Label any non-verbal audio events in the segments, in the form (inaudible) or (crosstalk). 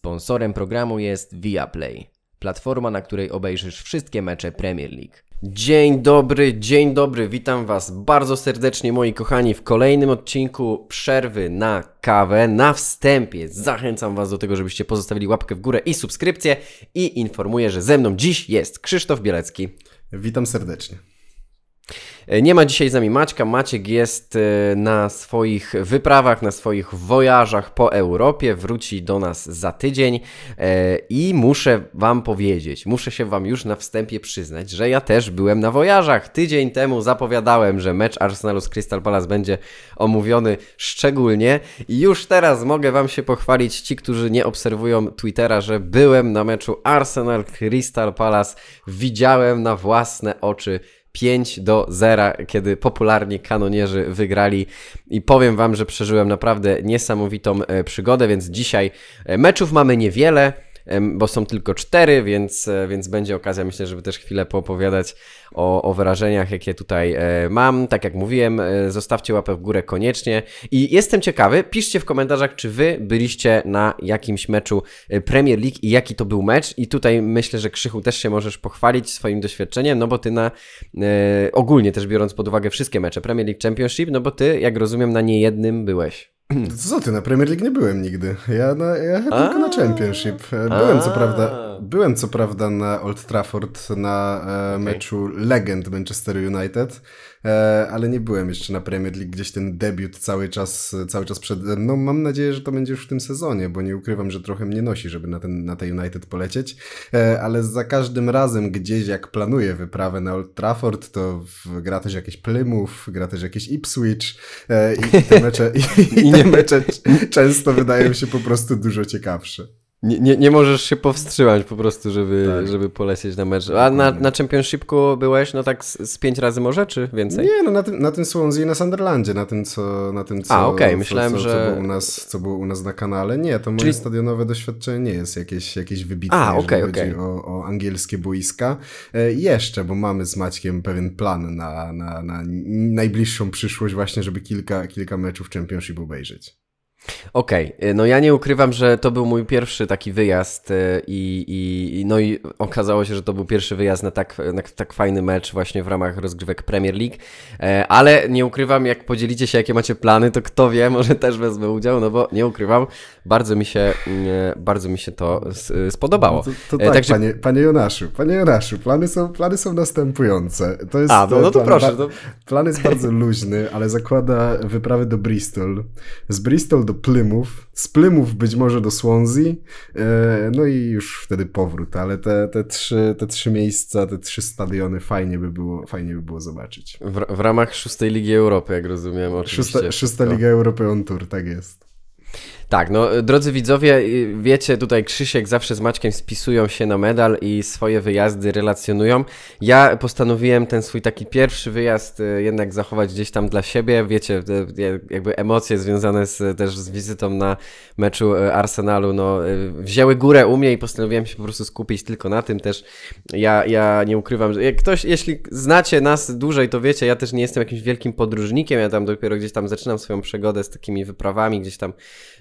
Sponsorem programu jest Viaplay, platforma, na której obejrzysz wszystkie mecze Premier League. Dzień dobry, dzień dobry, witam Was bardzo serdecznie moi kochani w kolejnym odcinku Przerwy na kawę. Na wstępie zachęcam Was do tego, żebyście pozostawili łapkę w górę i subskrypcję i informuję, że ze mną dziś jest Krzysztof Bielecki. Witam serdecznie. E, Nie ma dzisiaj z nami Maćka. Maciek jest e, na swoich wyprawach, na swoich wojażach po Europie. Wróci do nas za tydzień e, i muszę Wam powiedzieć, muszę się Wam już na wstępie przyznać, że ja też byłem na wojażach. Tydzień temu zapowiadałem, że mecz Arsenalu z Crystal Palace będzie omówiony szczególnie i już teraz mogę Wam się pochwalić, ci, którzy nie obserwują Twittera, że byłem na meczu Arsenal Crystal Palace. Widziałem na własne oczy 5 do 0, kiedy popularni kanonierzy wygrali. I powiem Wam, że przeżyłem naprawdę niesamowitą e, przygodę, więc dzisiaj e, meczów mamy niewiele, bo są tylko cztery, więc, e, więc będzie okazja, myślę, żeby też chwilę poopowiadać o, o wrażeniach, jakie tutaj e, mam. Tak jak mówiłem, e, zostawcie łapę w górę koniecznie i jestem ciekawy, piszcie w komentarzach, czy Wy byliście na jakimś meczu Premier League i jaki to był mecz i tutaj myślę, że Krzychu też się możesz pochwalić swoim doświadczeniem, no bo Ty na ogólnie też biorąc pod uwagę wszystkie mecze Premier League Championship, no bo Ty, jak rozumiem, na niejednym byłeś. (clears throat) Co ty, na Premier League nie byłem nigdy. Ja, na, ja tylko na Championship. Byłem co prawda, byłem co prawda na Old Trafford na e, meczu legend Manchester United, e, ale nie byłem jeszcze na Premier League, gdzieś ten debiut cały czas, cały czas przede mną. Mam nadzieję, że to będzie już w tym sezonie, bo nie ukrywam, że trochę mnie nosi, żeby na, ten, na te United polecieć, e, ale za każdym razem gdzieś jak planuję wyprawę na Old Trafford, to gra też jakieś Plymouth, gra też jakieś Ipswich i te mecze, i, i te mecze często wydają się po prostu dużo ciekawsze. Nie, nie, nie możesz się powstrzymać po prostu, żeby, Tak. żeby polecieć na mecz. A na, na Championshipku byłeś, no tak z, z pięć razy może, czy więcej? Nie, no na tym, na tym Swansea i na Sunderlandzie, na tym co, na tym co, A, okej, co- myślałem, co, że- co, było u nas, co było u nas na kanale. Nie, to moje Czyli- stadionowe doświadczenie nie jest jakieś, jakieś wybitne, A, jeżeli okej, chodzi o, o angielskie boiska. E, jeszcze, bo mamy z Maćkiem pewien plan na, na, na najbliższą przyszłość właśnie, żeby kilka, kilka meczów Championship obejrzeć. Okej, y, no ja nie ukrywam, że to był mój pierwszy taki wyjazd y, i, i, no i okazało się, że to był pierwszy wyjazd na tak, na tak fajny mecz właśnie w ramach rozgrywek Premier League, E, ale nie ukrywam, jak podzielicie się, jakie macie plany, to kto wie, (laughs) może też wezmę udział, no bo nie ukrywam, bardzo mi się, mm, bardzo mi się to s- spodobało. To, to E, tak, także- panie, panie Jonaszu, panie Jonaszu, plany są, plany są następujące. To jest, A, no, no to plan, proszę, to- Plan jest bardzo (laughs) luźny, ale zakłada wyprawy do Bristol. Z Bristol do Plymouth, z Plymouth być może do Swansea, e, no i już wtedy powrót, ale te, te, trzy, te trzy miejsca, te trzy stadiony fajnie by było, fajnie by było zobaczyć. W, w ramach szóstej Ligi Europy, jak rozumiem, oczywiście. Szósta, szósta. Liga European Tour, tak jest. Tak, no y, drodzy widzowie, wiecie, tutaj Krzysiek zawsze z Maćkiem spisują się na medal i swoje wyjazdy relacjonują. Ja postanowiłem ten swój taki pierwszy wyjazd y, jednak zachować gdzieś tam dla siebie. Wiecie, je- jakby emocje związane z, też z wizytą na meczu Arsenalu, no wzięły górę u mnie i postanowiłem się po prostu skupić tylko na tym też. Ja, ja nie ukrywam, że jak ktoś, jeśli znacie nas dłużej, to wiecie, ja też nie jestem jakimś wielkim podróżnikiem, ja tam dopiero gdzieś tam zaczynam swoją przygodę z takimi wyprawami, gdzieś tam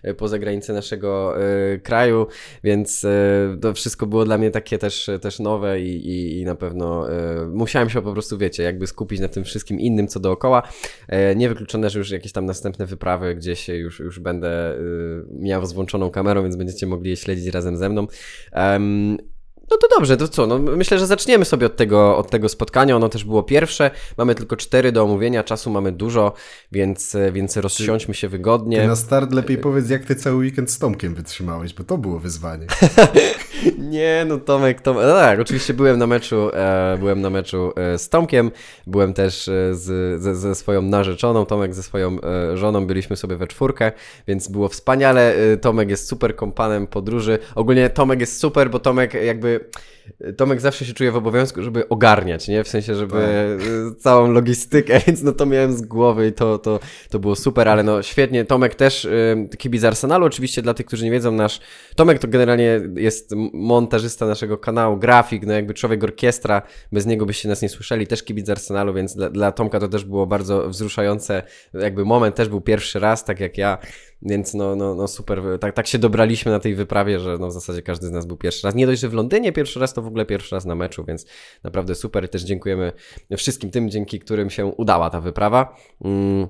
e, poza granicę naszego e, kraju, więc e, to wszystko było dla mnie takie też, też nowe i, i, i na pewno e, musiałem się po prostu, wiecie, jakby skupić na tym wszystkim innym, co dookoła. E, niewykluczone, że już jakieś tam następne wyprawy, gdzieś już, już będę miał z włączoną kamerą, więc będziecie mogli je śledzić razem ze mną. No to dobrze, to co? No, myślę, że zaczniemy sobie od tego, od tego spotkania. Ono też było pierwsze. Mamy tylko cztery do omówienia, czasu mamy dużo, więc, więc rozsiądźmy się Ty wygodnie. na start lepiej powiedz, jak ty cały weekend z Tomkiem wytrzymałeś, bo to było wyzwanie. (laughs) Nie, no Tomek, Tomek. No tak, oczywiście byłem na meczu, e, byłem na meczu e, z Tomkiem, byłem też e, z, ze, ze swoją narzeczoną, Tomek ze swoją e, żoną, byliśmy sobie we czwórkę, więc było wspaniale. Tomek jest super kompanem podróży. Ogólnie Tomek jest super, bo Tomek jakby que Tomek zawsze się czuje w obowiązku, żeby ogarniać, nie? W sensie, żeby Tak. y, całą logistykę, (laughs) więc no to miałem z głowy i to, to, to było super, ale no świetnie. Tomek też, y, kibic Arsenalu, oczywiście dla tych, którzy nie wiedzą, nasz Tomek to generalnie jest montażysta naszego kanału, grafik, no jakby człowiek orkiestra, bez niego byście nas nie słyszeli, też kibic Arsenalu, więc dla, dla Tomka to też było bardzo wzruszające jakby moment, też był pierwszy raz, tak jak ja, Więc no, no, no super, tak, tak się dobraliśmy na tej wyprawie, że no w zasadzie każdy z nas był pierwszy raz. Nie dość, że w Londynie pierwszy raz, to w ogóle pierwszy raz na meczu, więc naprawdę super. I też dziękujemy wszystkim tym, dzięki którym się udała ta wyprawa. Mm.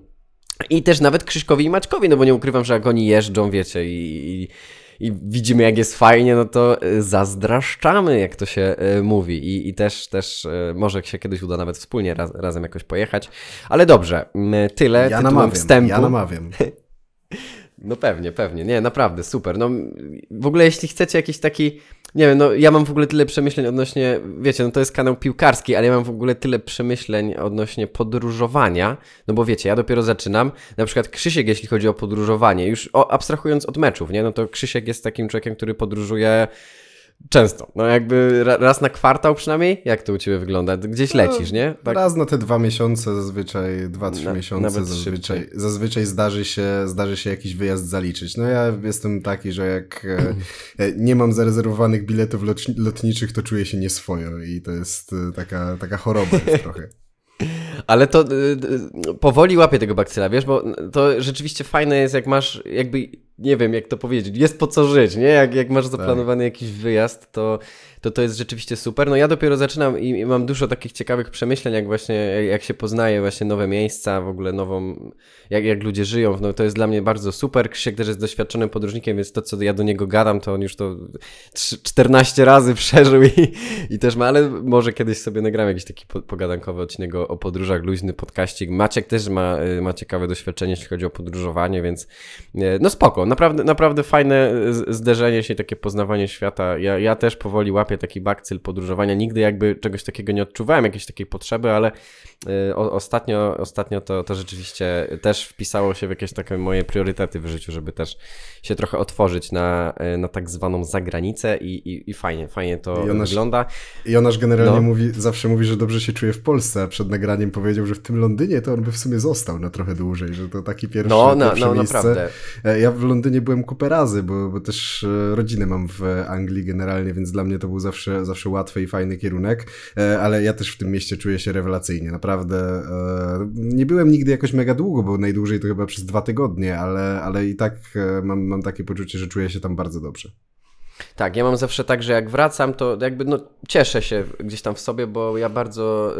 I też nawet Krzyśkowi i Maćkowi, no bo nie ukrywam, że jak oni jeżdżą, wiecie, i, i i widzimy, jak jest fajnie, no to y, zazdraszczamy, jak to się y, mówi. I, i też, też y, może się kiedyś uda nawet wspólnie raz, razem jakoś pojechać. Ale dobrze, tyle ja tytułem namawiam, wstępu. Ja namawiam. (laughs) No pewnie, pewnie. Nie, naprawdę, super. No w ogóle jeśli chcecie jakiś taki nie wiem, no ja mam w ogóle tyle przemyśleń odnośnie, wiecie, no to jest kanał piłkarski, ale ja mam w ogóle tyle przemyśleń odnośnie podróżowania, no bo wiecie, ja dopiero zaczynam, na przykład Krzysiek, jeśli chodzi o podróżowanie, już o, abstrahując od meczów, nie, no to Krzysiek jest takim człowiekiem, który podróżuje Często. No jakby raz na kwartał przynajmniej? Jak to u Ciebie wygląda? Gdzieś no, lecisz, nie? Tak. Raz na te dwa miesiące zazwyczaj, dwa, trzy na, miesiące zazwyczaj, zazwyczaj zdarzy się, zdarzy się jakiś wyjazd zaliczyć. No ja jestem taki, że jak e, e, nie mam zarezerwowanych biletów lotniczych, to czuję się nieswojo i to jest e, taka, taka choroba jest (laughs) trochę. Ale to powoli łapię tego bakcyla, wiesz, bo to rzeczywiście fajne jest, jak masz jakby nie wiem jak to powiedzieć, jest po co żyć, nie? Jak, jak masz zaplanowany tak. jakiś wyjazd, to, to to jest rzeczywiście super. No ja dopiero zaczynam i, i mam dużo takich ciekawych przemyśleń, jak właśnie, jak się poznaje właśnie nowe miejsca, w ogóle nową, jak, jak ludzie żyją, no to jest dla mnie bardzo super. Krzysiek też jest doświadczonym podróżnikiem, więc to, co ja do niego gadam, to on już to 14 razy (laughs) przeżył i, i też ma, ale może kiedyś sobie nagram jakiś taki pogadankowy odcinek o, o podróżach, luźny podkaścik. Maciek też ma, ma ciekawe doświadczenie, jeśli chodzi o podróżowanie, więc e, no spoko, naprawdę, naprawdę fajne zderzenie się, takie poznawanie świata. Ja, ja też powoli łapię taki bakcyl podróżowania. Nigdy jakby czegoś takiego nie odczuwałem, jakiejś takiej potrzeby, ale y, o, ostatnio, ostatnio to, to rzeczywiście też wpisało się w jakieś takie moje priorytety w życiu, żeby też się trochę otworzyć na, y, na tak zwaną zagranicę i, i, i fajnie, fajnie to Jonasz, wygląda. Jonasz generalnie no. mówi, zawsze mówi, że dobrze się czuje w Polsce, a przed nagraniem powiedział, że w tym Londynie to on by w sumie został na trochę dłużej, że to taki pierwszy, no, no, no miejsce. Naprawdę. E, ja w Londynie byłem kupę razy, bo, bo też e, rodzinę mam w Anglii generalnie, więc dla mnie to był zawsze, zawsze łatwy i fajny kierunek, e, ale ja też w tym mieście czuję się rewelacyjnie, naprawdę. Nie byłem nigdy jakoś mega długo, bo najdłużej to chyba przez dwa tygodnie, ale, ale i tak mam, mam takie poczucie, że czuję się tam bardzo dobrze. Tak, ja mam zawsze tak, że jak wracam, to jakby no, cieszę się gdzieś tam w sobie, bo ja bardzo,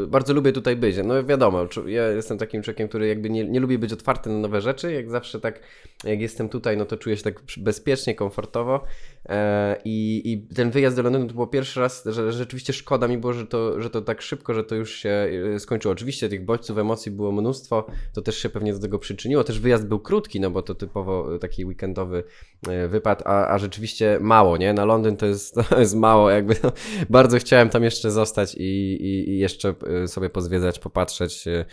yy, bardzo lubię tutaj być. No wiadomo, ja jestem takim człowiekiem, który jakby nie, nie lubi być otwarty na nowe rzeczy. Jak zawsze tak, jak jestem tutaj, no to czuję się tak bezpiecznie, komfortowo. E, I, ten wyjazd do Londynu to było pierwszy raz, że rzeczywiście szkoda mi było, że to, że to tak szybko, że to już się y, skończyło. Oczywiście tych bodźców, emocji było mnóstwo, to też się pewnie do tego przyczyniło. Też wyjazd był krótki, no bo to typowo taki weekendowy e, wypad, a, a rzeczywiście mało, nie? Na Londyn to jest, (laughs) to jest mało, jakby no, bardzo chciałem tam jeszcze zostać i, i, i jeszcze y, sobie pozwiedzać, popatrzeć. Y,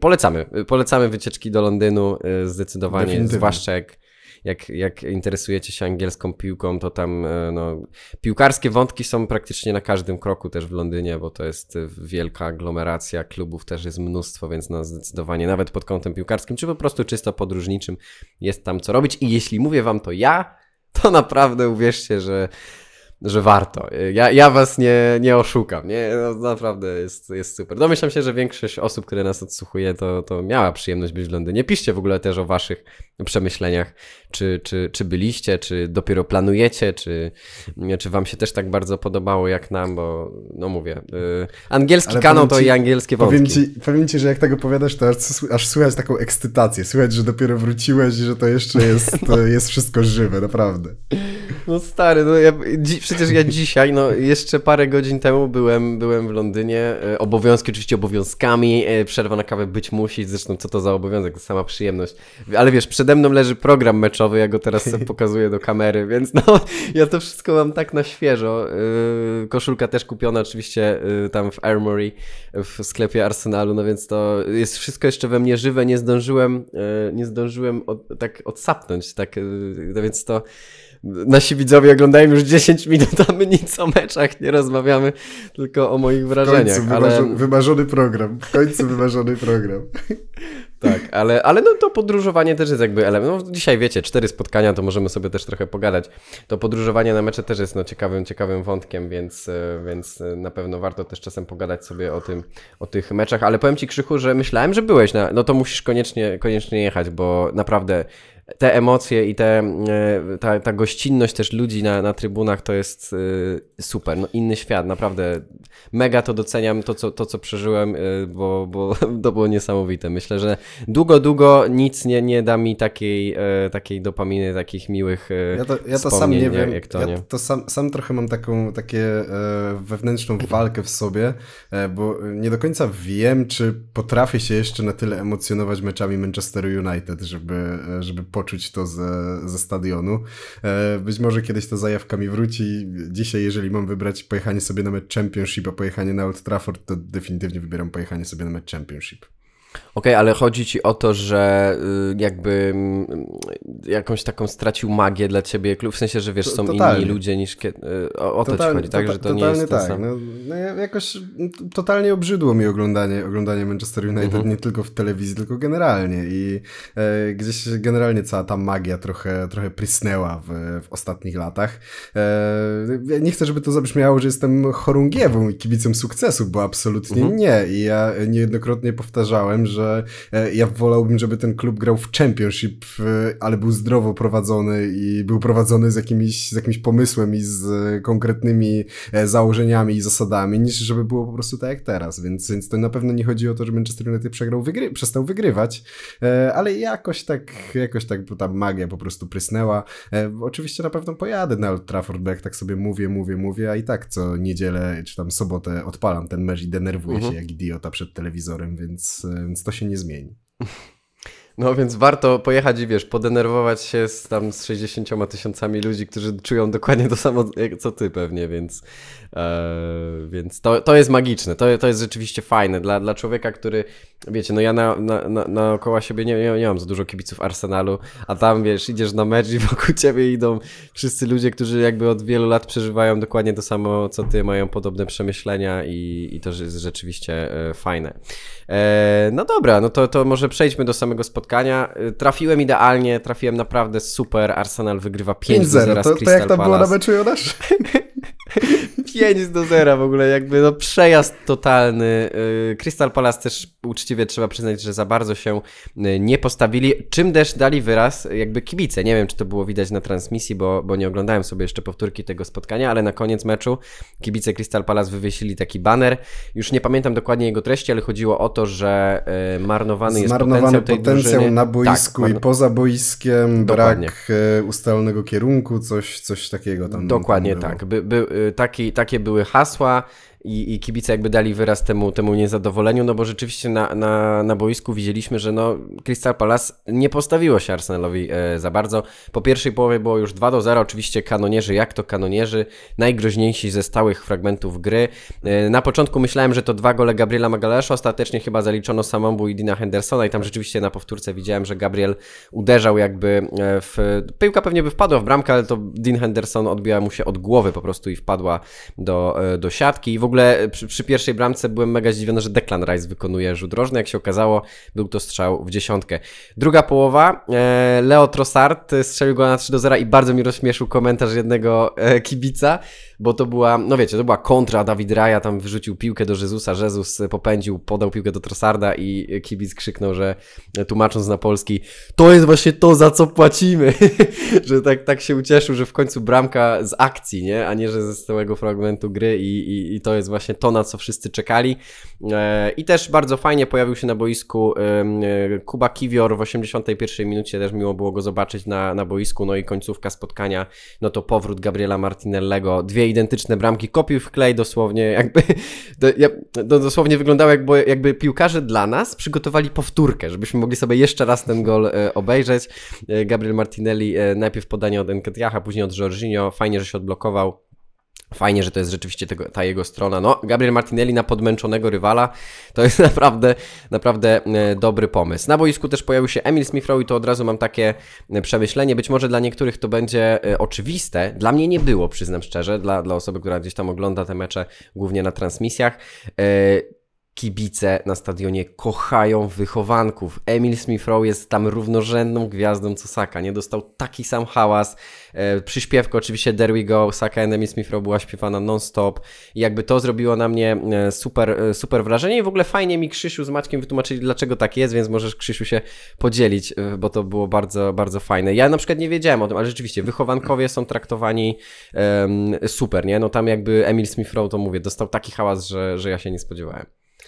polecamy, polecamy wycieczki do Londynu zdecydowanie, zwłaszcza jak jak, jak interesujecie się angielską piłką, to tam no, piłkarskie wątki są praktycznie na każdym kroku też w Londynie, bo to jest wielka aglomeracja, klubów też jest mnóstwo, więc no zdecydowanie nawet pod kątem piłkarskim, czy po prostu czysto podróżniczym jest tam co robić i jeśli mówię wam to ja, to naprawdę uwierzcie, że że warto. Ja, ja was nie, nie oszukam, nie? No, naprawdę jest, jest super. Domyślam się, że większość osób, które nas odsłuchuje, to, to miała przyjemność być w Londynie. Piszcie w ogóle też o waszych przemyśleniach, czy, czy, czy byliście, czy dopiero planujecie, czy, czy wam się też tak bardzo podobało jak nam, bo no mówię, y, angielski Ale kanał to ci, i angielskie wątki. Powiem ci, powiem ci, że jak tego powiadasz, to aż, aż słychać taką ekscytację. Słychać, że dopiero wróciłeś i że to jeszcze jest, to (laughs) jest wszystko żywe, naprawdę. No stary, no ja, dzi, przecież ja dzisiaj, no jeszcze parę godzin temu byłem, byłem w Londynie. E, obowiązki oczywiście obowiązkami, e, przerwa na kawę być musi, zresztą co to za obowiązek, to sama przyjemność. Ale wiesz, przede mną leży program meczowy, ja go teraz sobie (laughs) pokazuję do kamery, więc no (laughs) ja to wszystko mam tak na świeżo. E, koszulka też kupiona oczywiście tam w Armory, w sklepie Arsenalu, no więc to jest wszystko jeszcze we mnie żywe, nie zdążyłem, nie zdążyłem od, tak odsapnąć, tak, no więc to nasi widzowie oglądają już 10 minut, a my nic o meczach nie rozmawiamy, tylko o moich wrażeniach. W końcu ale... wymarzony program. W końcu wymarzony program. (laughs) Tak, ale, ale no to podróżowanie też jest jakby element. No dzisiaj wiecie, cztery spotkania, to możemy sobie też trochę pogadać. To podróżowanie na mecze też jest no, ciekawym, ciekawym wątkiem, więc, e, więc e, na pewno warto też czasem pogadać sobie o tym, o tych meczach. Ale powiem Ci Krzychu, że myślałem, że byłeś na, no to musisz koniecznie, koniecznie jechać, bo naprawdę te emocje i te, e, ta, ta gościnność też ludzi na, na trybunach to jest super. No, inny świat, naprawdę. Mega to doceniam, to co, to, co przeżyłem, bo, bo (laughs) to było niesamowite. Myślę, że długo, długo nic nie, nie da mi takiej, takiej dopaminy, takich miłych Ja to, ja to sam nie wiem, jak to, ja nie. to sam, sam trochę mam taką takie wewnętrzną walkę w sobie, bo nie do końca wiem, czy potrafię się jeszcze na tyle emocjonować meczami Manchester United, żeby, żeby poczuć to ze, ze stadionu. E, być może kiedyś ta zajawka mi wróci. Dzisiaj, jeżeli mam wybrać pojechanie sobie na mecz Championship, a pojechanie na Old Trafford, to definitywnie wybieram pojechanie sobie na mecz Championship. Okej, okay, ale chodzi ci o to, że y, jakby mm, jakąś taką stracił magię dla ciebie klub, w sensie, że wiesz, są totalnie. inni ludzie niż kiedy... O, o to ci chodzi, tak? Że to nie jest tak. No, no, jakoś totalnie obrzydło mi oglądanie, oglądanie Manchester United, mhm. nie tylko w telewizji, tylko generalnie i e, gdzieś generalnie cała ta magia trochę, trochę prysnęła w, w ostatnich latach. E, nie chcę, żeby to zabrzmiało, że jestem chorągiewą i kibicem sukcesu, bo absolutnie mhm. nie i ja niejednokrotnie powtarzałem, że e, ja wolałbym, żeby ten klub grał w Championship, ale był zdrowo prowadzony i był prowadzony z jakimś, z jakimś pomysłem i z konkretnymi e, założeniami i zasadami, niż żeby było po prostu tak jak teraz. Więc, więc to na pewno nie chodzi o to, że Manchester United przegrał, wygry przestał wygrywać, e, ale jakoś tak, jakoś tak ta magia po prostu prysnęła. Oczywiście na pewno pojadę na Old Trafford, bo jak tak sobie mówię, mówię, mówię, a i tak co niedzielę czy tam sobotę odpalam ten mecz i denerwuję mhm. się jak idiota przed telewizorem, więc, więc to się nie zmieni. No więc warto pojechać i wiesz, podenerwować się z tam z 60 tysiącami ludzi, którzy czują dokładnie to samo co ty pewnie, więc, e, więc to, to jest magiczne, to, to jest rzeczywiście fajne dla, dla człowieka, który, wiecie, no ja na, na, na, naokoło siebie nie, nie, nie mam za dużo kibiców Arsenalu, a tam wiesz, idziesz na mecz i (laughs) wokół ciebie idą wszyscy ludzie, którzy jakby od wielu lat przeżywają dokładnie to samo co ty, mają podobne przemyślenia i, i to jest rzeczywiście e, fajne. E, no dobra, no to, to może przejdźmy do samego spotkania. Y, trafiłem idealnie, trafiłem naprawdę super. Arsenal wygrywa 5 0 to, to jak to było na meczu Jonasz? (laughs) 5 do 0 w ogóle, jakby no przejazd totalny. Y, Crystal Palace też uczciwie trzeba przyznać, że za bardzo się y, nie postawili, czym też dali wyraz jakby kibice. Nie wiem, czy to było widać na transmisji, bo, bo nie oglądałem sobie jeszcze powtórki tego spotkania, ale na koniec meczu kibice Crystal Palace wywiesili taki banner. Już nie pamiętam dokładnie jego treści, ale chodziło o to, że y, marnowany jest potencjał potencjał na boisku tak, i poza boiskiem, Dokładnie. brak ustalonego kierunku, coś, coś takiego tam. Dokładnie tam tak. By, by, taki, takie były hasła i, i kibice jakby dali wyraz temu, temu niezadowoleniu, no bo rzeczywiście na, na, na boisku widzieliśmy, że no Crystal Palace nie postawiło się Arsenalowi e, za bardzo. Po pierwszej połowie było już 2 do 0, oczywiście kanonierzy, jak to kanonierzy, najgroźniejsi ze stałych fragmentów gry. E, na początku myślałem, że to dwa gole Gabriela Magalesza, ostatecznie chyba zaliczono samombu i Dina Hendersona i tam rzeczywiście na powtórce widziałem, że Gabriel uderzał jakby e, w... Piłka pewnie by wpadła w bramkę, ale to Dean Henderson odbiła mu się od głowy po prostu i wpadła do, e, do siatki i w ogóle ogóle przy, przy, pierwszej bramce byłem mega zdziwiony, że Declan Rice wykonuje rzut rożny. Jak się okazało, był to strzał w dziesiątkę. Druga połowa, e, Leo Trossard strzelił go na 3 do 0 i bardzo mi rozśmieszył komentarz jednego e, kibica, bo to była, no wiecie, to była kontra, Dawid Raja tam wyrzucił piłkę do Jezusa, Jezus popędził, podał piłkę do Trossarda i kibic krzyknął, że tłumacząc na polski, to jest właśnie to, za co płacimy, (laughs) że tak, tak się ucieszył, że w końcu bramka z akcji, nie, a nie, że ze stałego fragmentu gry i, i, i to jest właśnie to, na co wszyscy czekali. E, I też bardzo fajnie pojawił się na boisku e, Kuba Kiwior w 81 minucie, też miło było go zobaczyć na, na boisku, no i końcówka spotkania, no to powrót Gabriela Martinellego, dwie identyczne bramki, kopiuj w klej dosłownie, jakby (laughs) to dosłownie wyglądało jakby, jakby piłkarze dla nas przygotowali powtórkę, żebyśmy mogli sobie jeszcze raz ten gol e, obejrzeć. Gabriel Martinelli najpierw podanie od Enketiacha, później od Jorginho, fajnie, że się odblokował. Fajnie, że to jest rzeczywiście tego, ta jego strona. No, Gabriel Martinelli na podmęczonego rywala to jest (laughs) naprawdę, naprawdę e, dobry pomysł. Na boisku też pojawił się Emil Smith-Rowe i to od razu mam takie e, przemyślenie. Być może dla niektórych to będzie e, oczywiste. Dla mnie nie było, przyznam szczerze, dla, dla osoby, która gdzieś tam ogląda te mecze głównie na transmisjach. Kibice na stadionie kochają wychowanków. Emil Smith-Rowe jest tam równorzędną gwiazdą co Saka, nie? Dostał taki sam hałas. E, przyśpiewka oczywiście There We Go, Saka and Emil Smith-Rowe była śpiewana non-stop i jakby to zrobiło na mnie e, super, e, super wrażenie i w ogóle fajnie mi Krzysiu z Maćkiem wytłumaczyli dlaczego tak jest, więc możesz Krzysiu się podzielić, e, bo to było bardzo, bardzo fajne. Ja na przykład nie wiedziałem o tym, ale rzeczywiście wychowankowie są traktowani em, super, nie? No tam jakby Emil Smith-Rowe to mówię, dostał taki hałas, że, że ja się nie spodziewałem.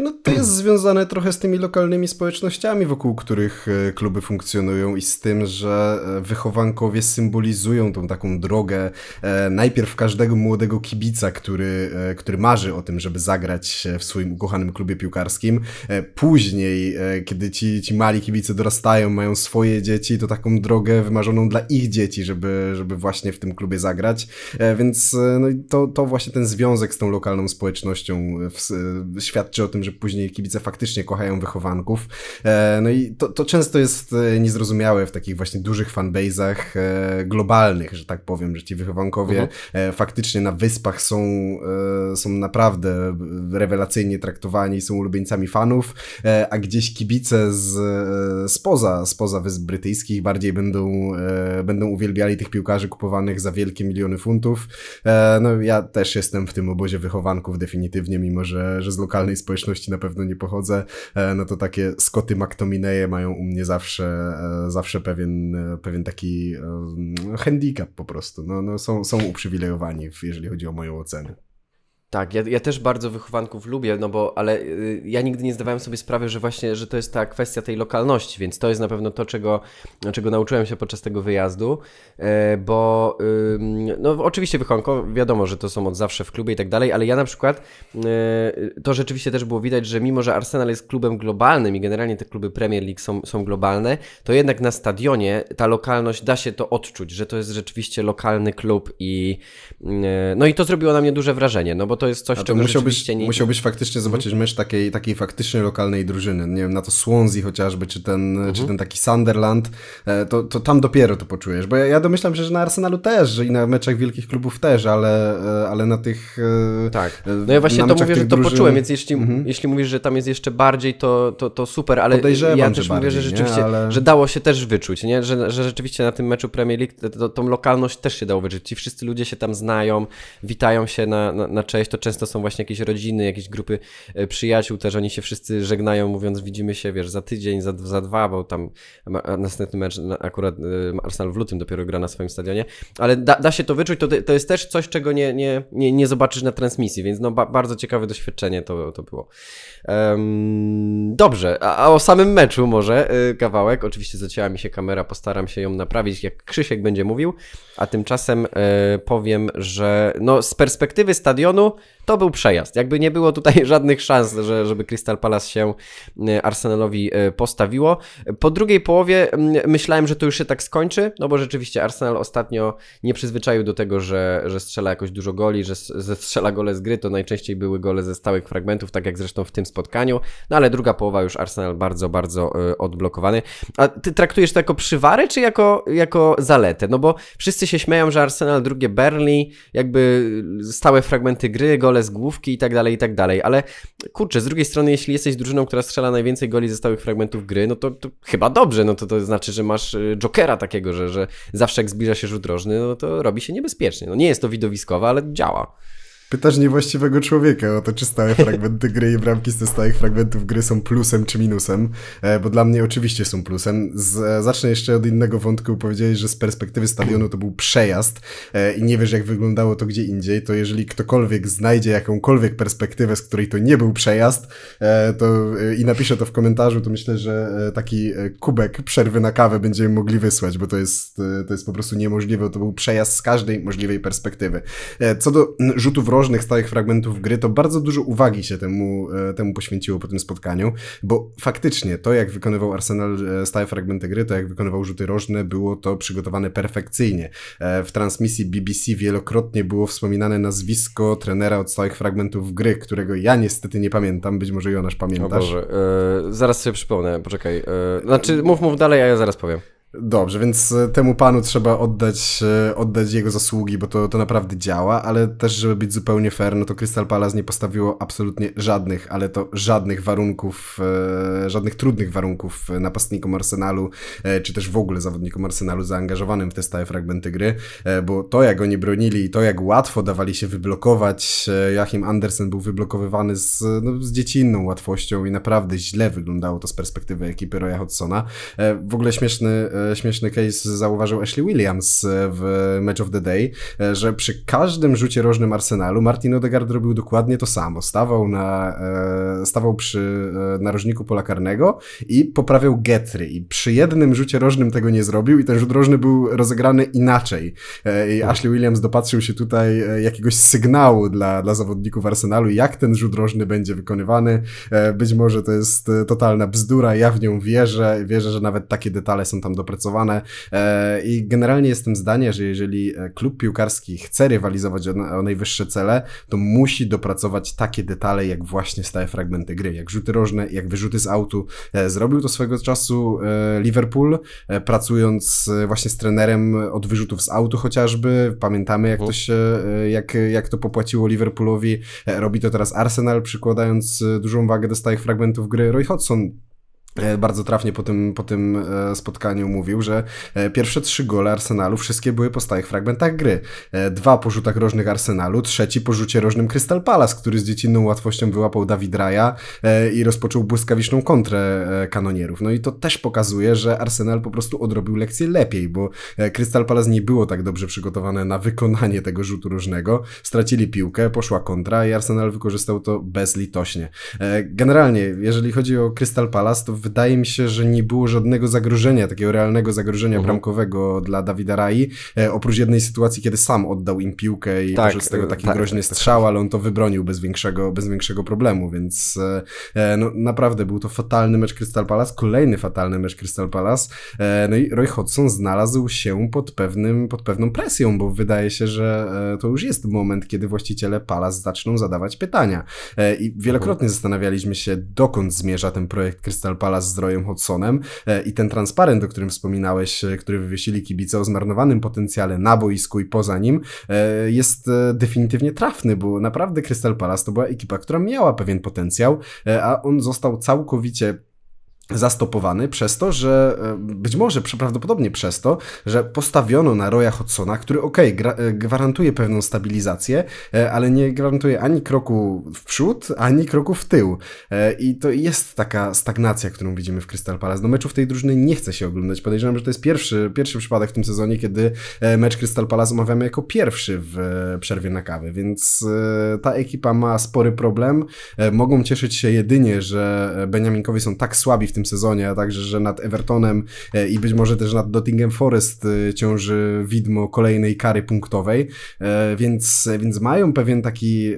No to jest związane trochę z tymi lokalnymi społecznościami, wokół których e, kluby funkcjonują i z tym, że e, wychowankowie symbolizują tą taką drogę e, najpierw każdego młodego kibica, który, który marzy o tym, żeby zagrać w swoim ukochanym klubie piłkarskim. Później, kiedy ci, ci mali kibice dorastają, mają swoje dzieci, to taką drogę wymarzoną dla ich dzieci, żeby, żeby właśnie w tym klubie zagrać. Więc no, to, to właśnie ten związek z tą lokalną społecznością świadczy o tym, że później kibice faktycznie kochają wychowanków. E, no i to, to często jest e, niezrozumiałe w takich właśnie dużych fanbase'ach e, globalnych, że tak powiem, że ci wychowankowie mhm. faktycznie na wyspach są, są naprawdę rewelacyjnie traktowani, są ulubieńcami fanów, a gdzieś kibice z, spoza, spoza Wysp Brytyjskich bardziej będą, będą uwielbiali tych piłkarzy kupowanych za wielkie miliony funtów. No ja też jestem w tym obozie wychowanków definitywnie, mimo że, że z lokalnej społeczności na pewno nie pochodzę, e, no to takie Scotty McTominaye mają u mnie zawsze, e, zawsze pewien, e, pewien taki handicap po prostu. No, no są, są uprzywilejowani, jeżeli chodzi o moją ocenę. Tak, ja, ja też bardzo wychowanków lubię, no bo, ale y, ja nigdy nie zdawałem sobie sprawy, że właśnie, że to jest ta kwestia tej lokalności, więc to jest na pewno to, czego, czego nauczyłem się podczas tego wyjazdu, e, bo no oczywiście wychowanko, wiadomo, że to są od zawsze w klubie i tak dalej, ale ja na przykład y, to rzeczywiście też było widać, że mimo, że Arsenal jest klubem globalnym i generalnie te kluby Premier League są, są globalne, to jednak na stadionie ta lokalność da się to odczuć, że to jest rzeczywiście lokalny klub i no i to zrobiło na mnie duże wrażenie, no bo to jest coś, czego musiałbyś, nie... musiałbyś faktycznie zobaczyć mhm. mecz takiej, takiej faktycznie lokalnej drużyny. Nie wiem, na to Swansea chociażby, czy ten, mhm. czy ten taki Sunderland, e, to, to tam dopiero to poczujesz. Bo ja, ja domyślam się, że na Arsenalu też, i na meczach wielkich klubów też, ale, e, ale na tych... E, tak. No ja właśnie to mówię, że to drużyn... poczułem, więc jeśli, mhm. jeśli mówisz, że tam jest jeszcze bardziej, to, to, to super, ale Podejrzewam, ja też mówię, że rzeczywiście, ale... że dało się też wyczuć, nie? Że, że rzeczywiście na tym meczu Premier League to, to, tą lokalność też się dało wyczuć. Ci wszyscy ludzie się tam znają, witają się na, na, na cześć, to często są właśnie jakieś rodziny, jakieś grupy e, przyjaciół też, oni się wszyscy żegnają, mówiąc widzimy się, wiesz, za tydzień, za, za dwa, bo tam następny mecz akurat e, Arsenal w lutym dopiero gra na swoim stadionie, ale da, da się to wyczuć, to, to jest też coś, czego nie, nie, nie, nie zobaczysz na transmisji, więc no ba, bardzo ciekawe doświadczenie to, to było. Um, dobrze, a, a, o samym meczu może y, kawałek, oczywiście zacięła mi się kamera, postaram się ją naprawić, jak Krzysiek będzie mówił, a tymczasem powiem, że no z perspektywy stadionu to był przejazd. Jakby nie było tutaj (laughs) żadnych szans, że, żeby Crystal Palace się e, Arsenalowi e, postawiło. Po drugiej połowie myślałem, że to już się tak skończy, no bo rzeczywiście Arsenal ostatnio nie przyzwyczaił do tego, że, że strzela jakoś dużo goli, że, że strzela gole z gry, to najczęściej były gole ze stałych fragmentów, tak jak zresztą w tym spotkaniu, no ale druga połowa już Arsenal bardzo, bardzo e, odblokowany. A ty traktujesz to jako przywary, czy jako, jako zaletę? No bo wszyscy się śmieją, że Arsenal drugie Burnley, jakby stałe fragmenty gry, gole z główki i tak dalej, i tak dalej, ale kurczę, z drugiej strony, jeśli jesteś drużyną, która strzela najwięcej goli ze stałych fragmentów gry, no to, to chyba dobrze, no to to znaczy, że masz y, jokera takiego, że, że zawsze jak zbliża się rzut rożny, no to robi się niebezpiecznie. No nie jest to widowiskowe, ale działa. Pytasz niewłaściwego człowieka o to, czy stałe fragmenty gry i bramki z stałych fragmentów gry są plusem czy minusem, e, bo dla mnie oczywiście są plusem. Z, e, zacznę jeszcze od innego wątku. Powiedziałeś, że z perspektywy stadionu to był przejazd e, i nie wiesz, jak wyglądało to gdzie indziej, to jeżeli ktokolwiek znajdzie jakąkolwiek perspektywę, z której to nie był przejazd, to i napisze to w komentarzu, to myślę, że taki kubek przerwy na kawę będziemy mogli wysłać, bo to jest, to jest po prostu niemożliwe. To był przejazd z każdej możliwej perspektywy. Co do rzutów różnych stałych fragmentów gry, to bardzo dużo uwagi się temu, e, temu poświęciło po tym spotkaniu, bo faktycznie to, jak wykonywał Arsenal e, stałe fragmenty gry, to jak wykonywał rzuty rożne, było to przygotowane perfekcyjnie. E, w transmisji BBC wielokrotnie było wspominane nazwisko trenera od stałych fragmentów gry, którego ja niestety nie pamiętam, być może Jonasz pamiętasz. O Boże, zaraz sobie przypomnę, poczekaj. znaczy, mów, mów dalej, a ja zaraz powiem. Dobrze, więc e, temu panu trzeba oddać, e, oddać jego zasługi, bo to, to naprawdę działa, ale też, żeby być zupełnie fair, no to Crystal Palace nie postawiło absolutnie żadnych, ale to żadnych warunków, e, żadnych trudnych warunków napastnikom Arsenalu, czy też w ogóle zawodnikom Arsenalu zaangażowanym w te stałe fragmenty gry, bo to jak oni bronili i to jak łatwo dawali się wyblokować, Joachim Andersen był wyblokowywany z, no, z dziecinną łatwością i naprawdę źle wyglądało to z perspektywy ekipy Roya Hodgsona. W ogóle śmieszny śmieszny case zauważył Ashley Williams e, w Match of the Day, e, że przy każdym rzucie rożnym Arsenalu Martin Odegaard robił dokładnie to samo. Stawał, na, e, stawał przy narożniku pola karnego i poprawiał getry. I przy jednym rzucie rożnym tego nie zrobił i ten rzut rożny był rozegrany inaczej. I Ashley Williams dopatrzył się tutaj jakiegoś sygnału dla, dla zawodników Arsenalu, jak ten rzut rożny będzie wykonywany. Być może to jest totalna bzdura, ja w nią wierzę. Wierzę, że nawet takie detale są tam doprecyzowane dopracowane e, i generalnie jestem zdania, że jeżeli e, klub piłkarski chce rywalizować o, najwyższe cele, to musi dopracować takie detale, jak właśnie stałe fragmenty gry, jak rzuty rożne, jak wyrzuty z autu. E, zrobił to swego czasu Liverpool, pracując właśnie z trenerem od wyrzutów z autu chociażby. Pamiętamy, jak to się, jak, jak to popłaciło Liverpoolowi. Robi to teraz Arsenal, przykładając dużą wagę do stałych fragmentów gry. Roy Hodgson bardzo trafnie po tym, po tym e, spotkaniu mówił, że e, pierwsze trzy gole Arsenalu wszystkie były po stałych fragmentach gry. Dwa po rzutach rożnych Arsenalu, trzeci po rzucie rożnym Crystal Palace, który z dziecinną łatwością wyłapał David Raya i rozpoczął błyskawiczną kontrę kanonierów. No i to też pokazuje, że Arsenal po prostu odrobił lekcję lepiej, bo Crystal Palace nie było tak dobrze przygotowane na wykonanie tego rzutu rożnego. Stracili piłkę, poszła kontra i Arsenal wykorzystał to bezlitośnie. Generalnie, jeżeli chodzi o Crystal Palace, to wydaje mi się, że nie było żadnego zagrożenia, takiego realnego zagrożenia mhm. bramkowego dla Dawida Rai, e, oprócz jednej sytuacji, kiedy sam oddał im piłkę i tak, z tego taki tak, groźny tak, strzał, ale on to wybronił bez większego, bez większego problemu, więc e, e, no, naprawdę był to fatalny mecz Crystal Palace, kolejny fatalny mecz Crystal Palace, e, no i Roy Hodgson znalazł się pod, pewnym, pod pewną presją, bo wydaje się, że e, to już jest moment, kiedy właściciele Palace zaczną zadawać pytania e, i wielokrotnie mhm. zastanawialiśmy się, dokąd zmierza ten projekt Crystal Palace z Royem Hodgsonem e, i ten transparent, o którym wspominałeś, e, który wywiesili kibice o zmarnowanym potencjale na boisku i poza nim, e, jest definitywnie trafny, bo naprawdę Crystal Palace to była ekipa, która miała pewien potencjał, a on został całkowicie zastopowany przez to, że e, być może prawdopodobnie przez to, że postawiono na Roya Hodgsona, który ok, e, gwarantuje pewną stabilizację, e, ale nie gwarantuje ani kroku w przód, ani kroku w tył. I to jest taka stagnacja, którą widzimy w Crystal Palace. Do meczu w tej drużyny nie chce się oglądać. Podejrzewam, że to jest pierwszy, pierwszy przypadek w tym sezonie, kiedy mecz Crystal Palace omawiamy jako pierwszy w przerwie na kawę, więc ta ekipa ma spory problem. Mogą cieszyć się jedynie, że Beniaminkowie są tak słabi w tym sezonie, a także, że nad Evertonem e, i być może też nad Nottingham Forest e, ciąży widmo kolejnej kary punktowej, e, więc, więc mają pewien taki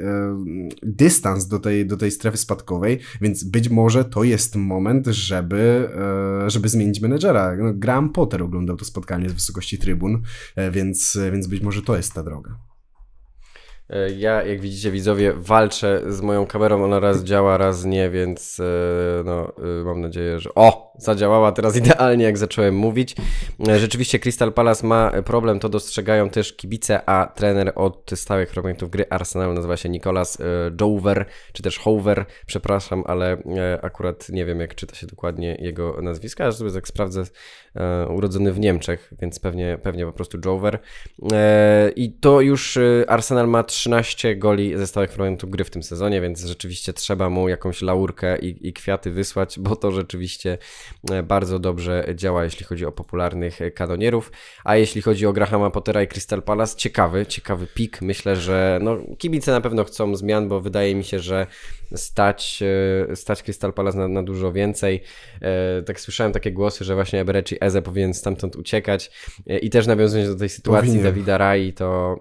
dystans do tej, do tej strefy spadkowej, więc być może to jest moment, żeby, żeby zmienić menedżera. No, Graham Potter oglądał to spotkanie z wysokości trybun, więc, więc być może to jest ta droga. E, ja, jak widzicie, widzowie, walczę z moją kamerą. Ona raz działa, raz nie, więc e, no, e, mam nadzieję, że. O! Zadziałała teraz (laughs) idealnie, jak zacząłem mówić. Rzeczywiście, Crystal Palace ma problem, to dostrzegają też kibice, a trener od stałych fragmentów gry Arsenalu nazywa się Nicolas Jover, czy też Hover, przepraszam, ale akurat nie wiem, jak czyta się dokładnie jego nazwisko, ale sobie tak sprawdzę, urodzony w Niemczech, więc pewnie, pewnie po prostu Jover. I to już Arsenal ma 13 goli ze stałych fragmentów gry w tym sezonie, więc rzeczywiście trzeba mu jakąś laurkę i, i kwiaty wysłać, bo to rzeczywiście e, bardzo dobrze działa, jeśli chodzi o popularnych e, kanonierów. A jeśli chodzi o Grahama Pottera i Crystal Palace, ciekawy, ciekawy pik. Myślę, że no, kibice na pewno chcą zmian, bo wydaje mi się, że stać, e, stać Crystal Palace na, na dużo więcej. Tak słyszałem takie głosy, że właśnie Eberechi Eze powinien stamtąd uciekać i też nawiązując do tej sytuacji Powinien. Dawida Rai, to,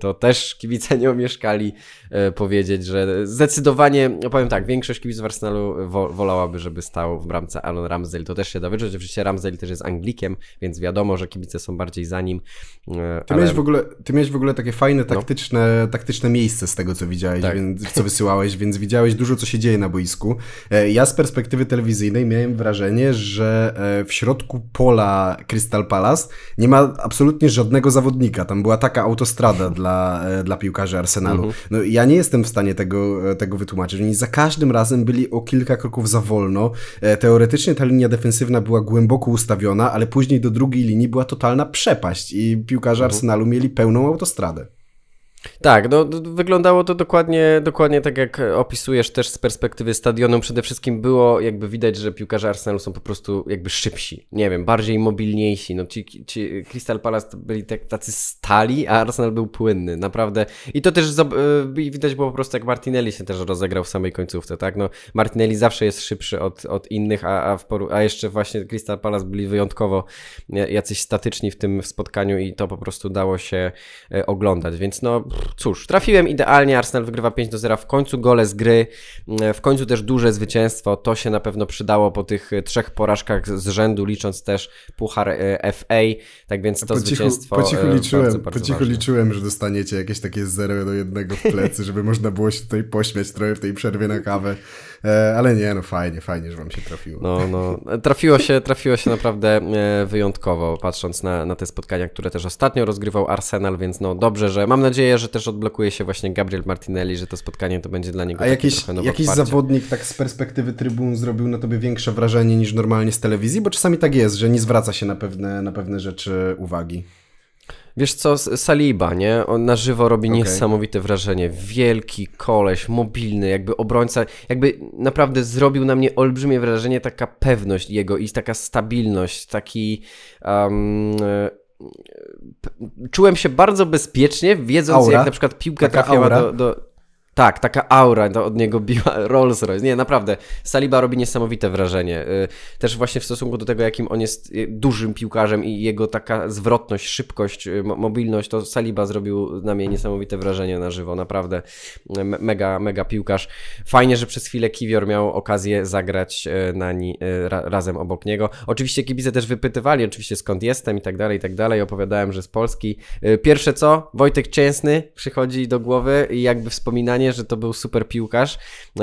to też kibice nie omieszkali e, powiedzieć, że zdecydowanie, powiem tak, większość kibiców Arsenalu wo, wolałaby, żeby stał w bramce Alon Ramsdale. To też się da wyczuć. Oczywiście Ramsdale też jest Anglikiem, więc wiadomo, że kibice są bardziej za nim. E, ty, ale... miałeś w ogóle, ty miałeś w ogóle takie fajne, no. taktyczne, no. taktyczne miejsce z tego, co widziałeś, tak. więc, co wysyłałeś, więc widziałeś dużo, co się dzieje na boisku. E, ja z perspektywy telewizyjnej miałem wrażenie, że e, w środku pola Crystal Palace nie ma absolutnie żadnego zawodnika. Tam była taka autostrada dla, dla piłkarzy Arsenalu. Mhm. No, ja nie jestem w stanie tego, tego wytłumaczyć. Oni za każdym razem byli o kilka kroków za wolno. Teoretycznie ta linia defensywna była głęboko ustawiona, ale później do drugiej linii była totalna przepaść i piłkarze mhm. Arsenalu mieli pełną autostradę. Tak, no wyglądało to dokładnie, dokładnie tak jak opisujesz też z perspektywy stadionu. Przede wszystkim było jakby widać, że piłkarze Arsenalu są po prostu jakby szybsi, nie wiem, bardziej mobilniejsi. No ci, ci Crystal Palace byli tak, tacy stali, a Arsenal był płynny, naprawdę. I to też y, widać było po prostu jak Martinelli się też rozegrał w samej końcówce, tak? No Martinelli zawsze jest szybszy od, od innych, a, a, a jeszcze właśnie Crystal Palace byli wyjątkowo jacyś statyczni w tym spotkaniu i to po prostu dało się e, oglądać, więc no cóż, trafiłem idealnie, Arsenal wygrywa 5 do 0 w końcu, gole z gry, mm, w końcu też duże zwycięstwo, to się na pewno przydało po tych e, trzech porażkach z rzędu, licząc też Puchar e, FA, tak więc to po zwycięstwo Po cichu e, liczyłem, bardzo, bardzo po cichu liczyłem, że dostaniecie jakieś takie 0 do 1 w plecy, żeby można było się tutaj pośmiać trochę w tej przerwie na kawę. Ale nie, no fajnie, fajnie, że wam się trafiło. No, no, trafiło się, trafiło się naprawdę wyjątkowo, patrząc na, na te spotkania, które też ostatnio rozgrywał Arsenal, więc no dobrze, że mam nadzieję, że też odblokuje się właśnie Gabriel Martinelli, że to spotkanie to będzie dla niego A jakiś, jakiś zawodnik tak z perspektywy trybun zrobił na tobie większe wrażenie niż normalnie z telewizji? Bo czasami tak jest, że nie zwraca się na pewne, na pewne rzeczy uwagi. Wiesz co, Saliba, nie? On na żywo robi okay. niesamowite wrażenie. Wielki koleś, mobilny, jakby obrońca, jakby naprawdę zrobił na mnie olbrzymie wrażenie taka pewność jego i taka stabilność, taki... Um, czułem się bardzo bezpiecznie, wiedząc aura. jak na przykład piłka taka trafiała do, do, tak, taka aura od niego biła (laughs) Rolls Royce. Nie, naprawdę. Saliba robi niesamowite wrażenie. Y, też właśnie w stosunku do tego, jakim on jest y, dużym piłkarzem i jego taka zwrotność, szybkość, y, mobilność, to Saliba zrobił na mnie niesamowite wrażenie na żywo. Naprawdę mega, mega piłkarz. Fajnie, że przez chwilę Kiwior miał okazję zagrać na ni, ra, razem obok niego. Oczywiście kibice też wypytywali, oczywiście skąd jestem i tak dalej, i tak dalej. Opowiadałem, że z Polski. Pierwsze co? Wojtek Cięsny przychodzi do głowy i jakby wspominanie że to był super piłkarz.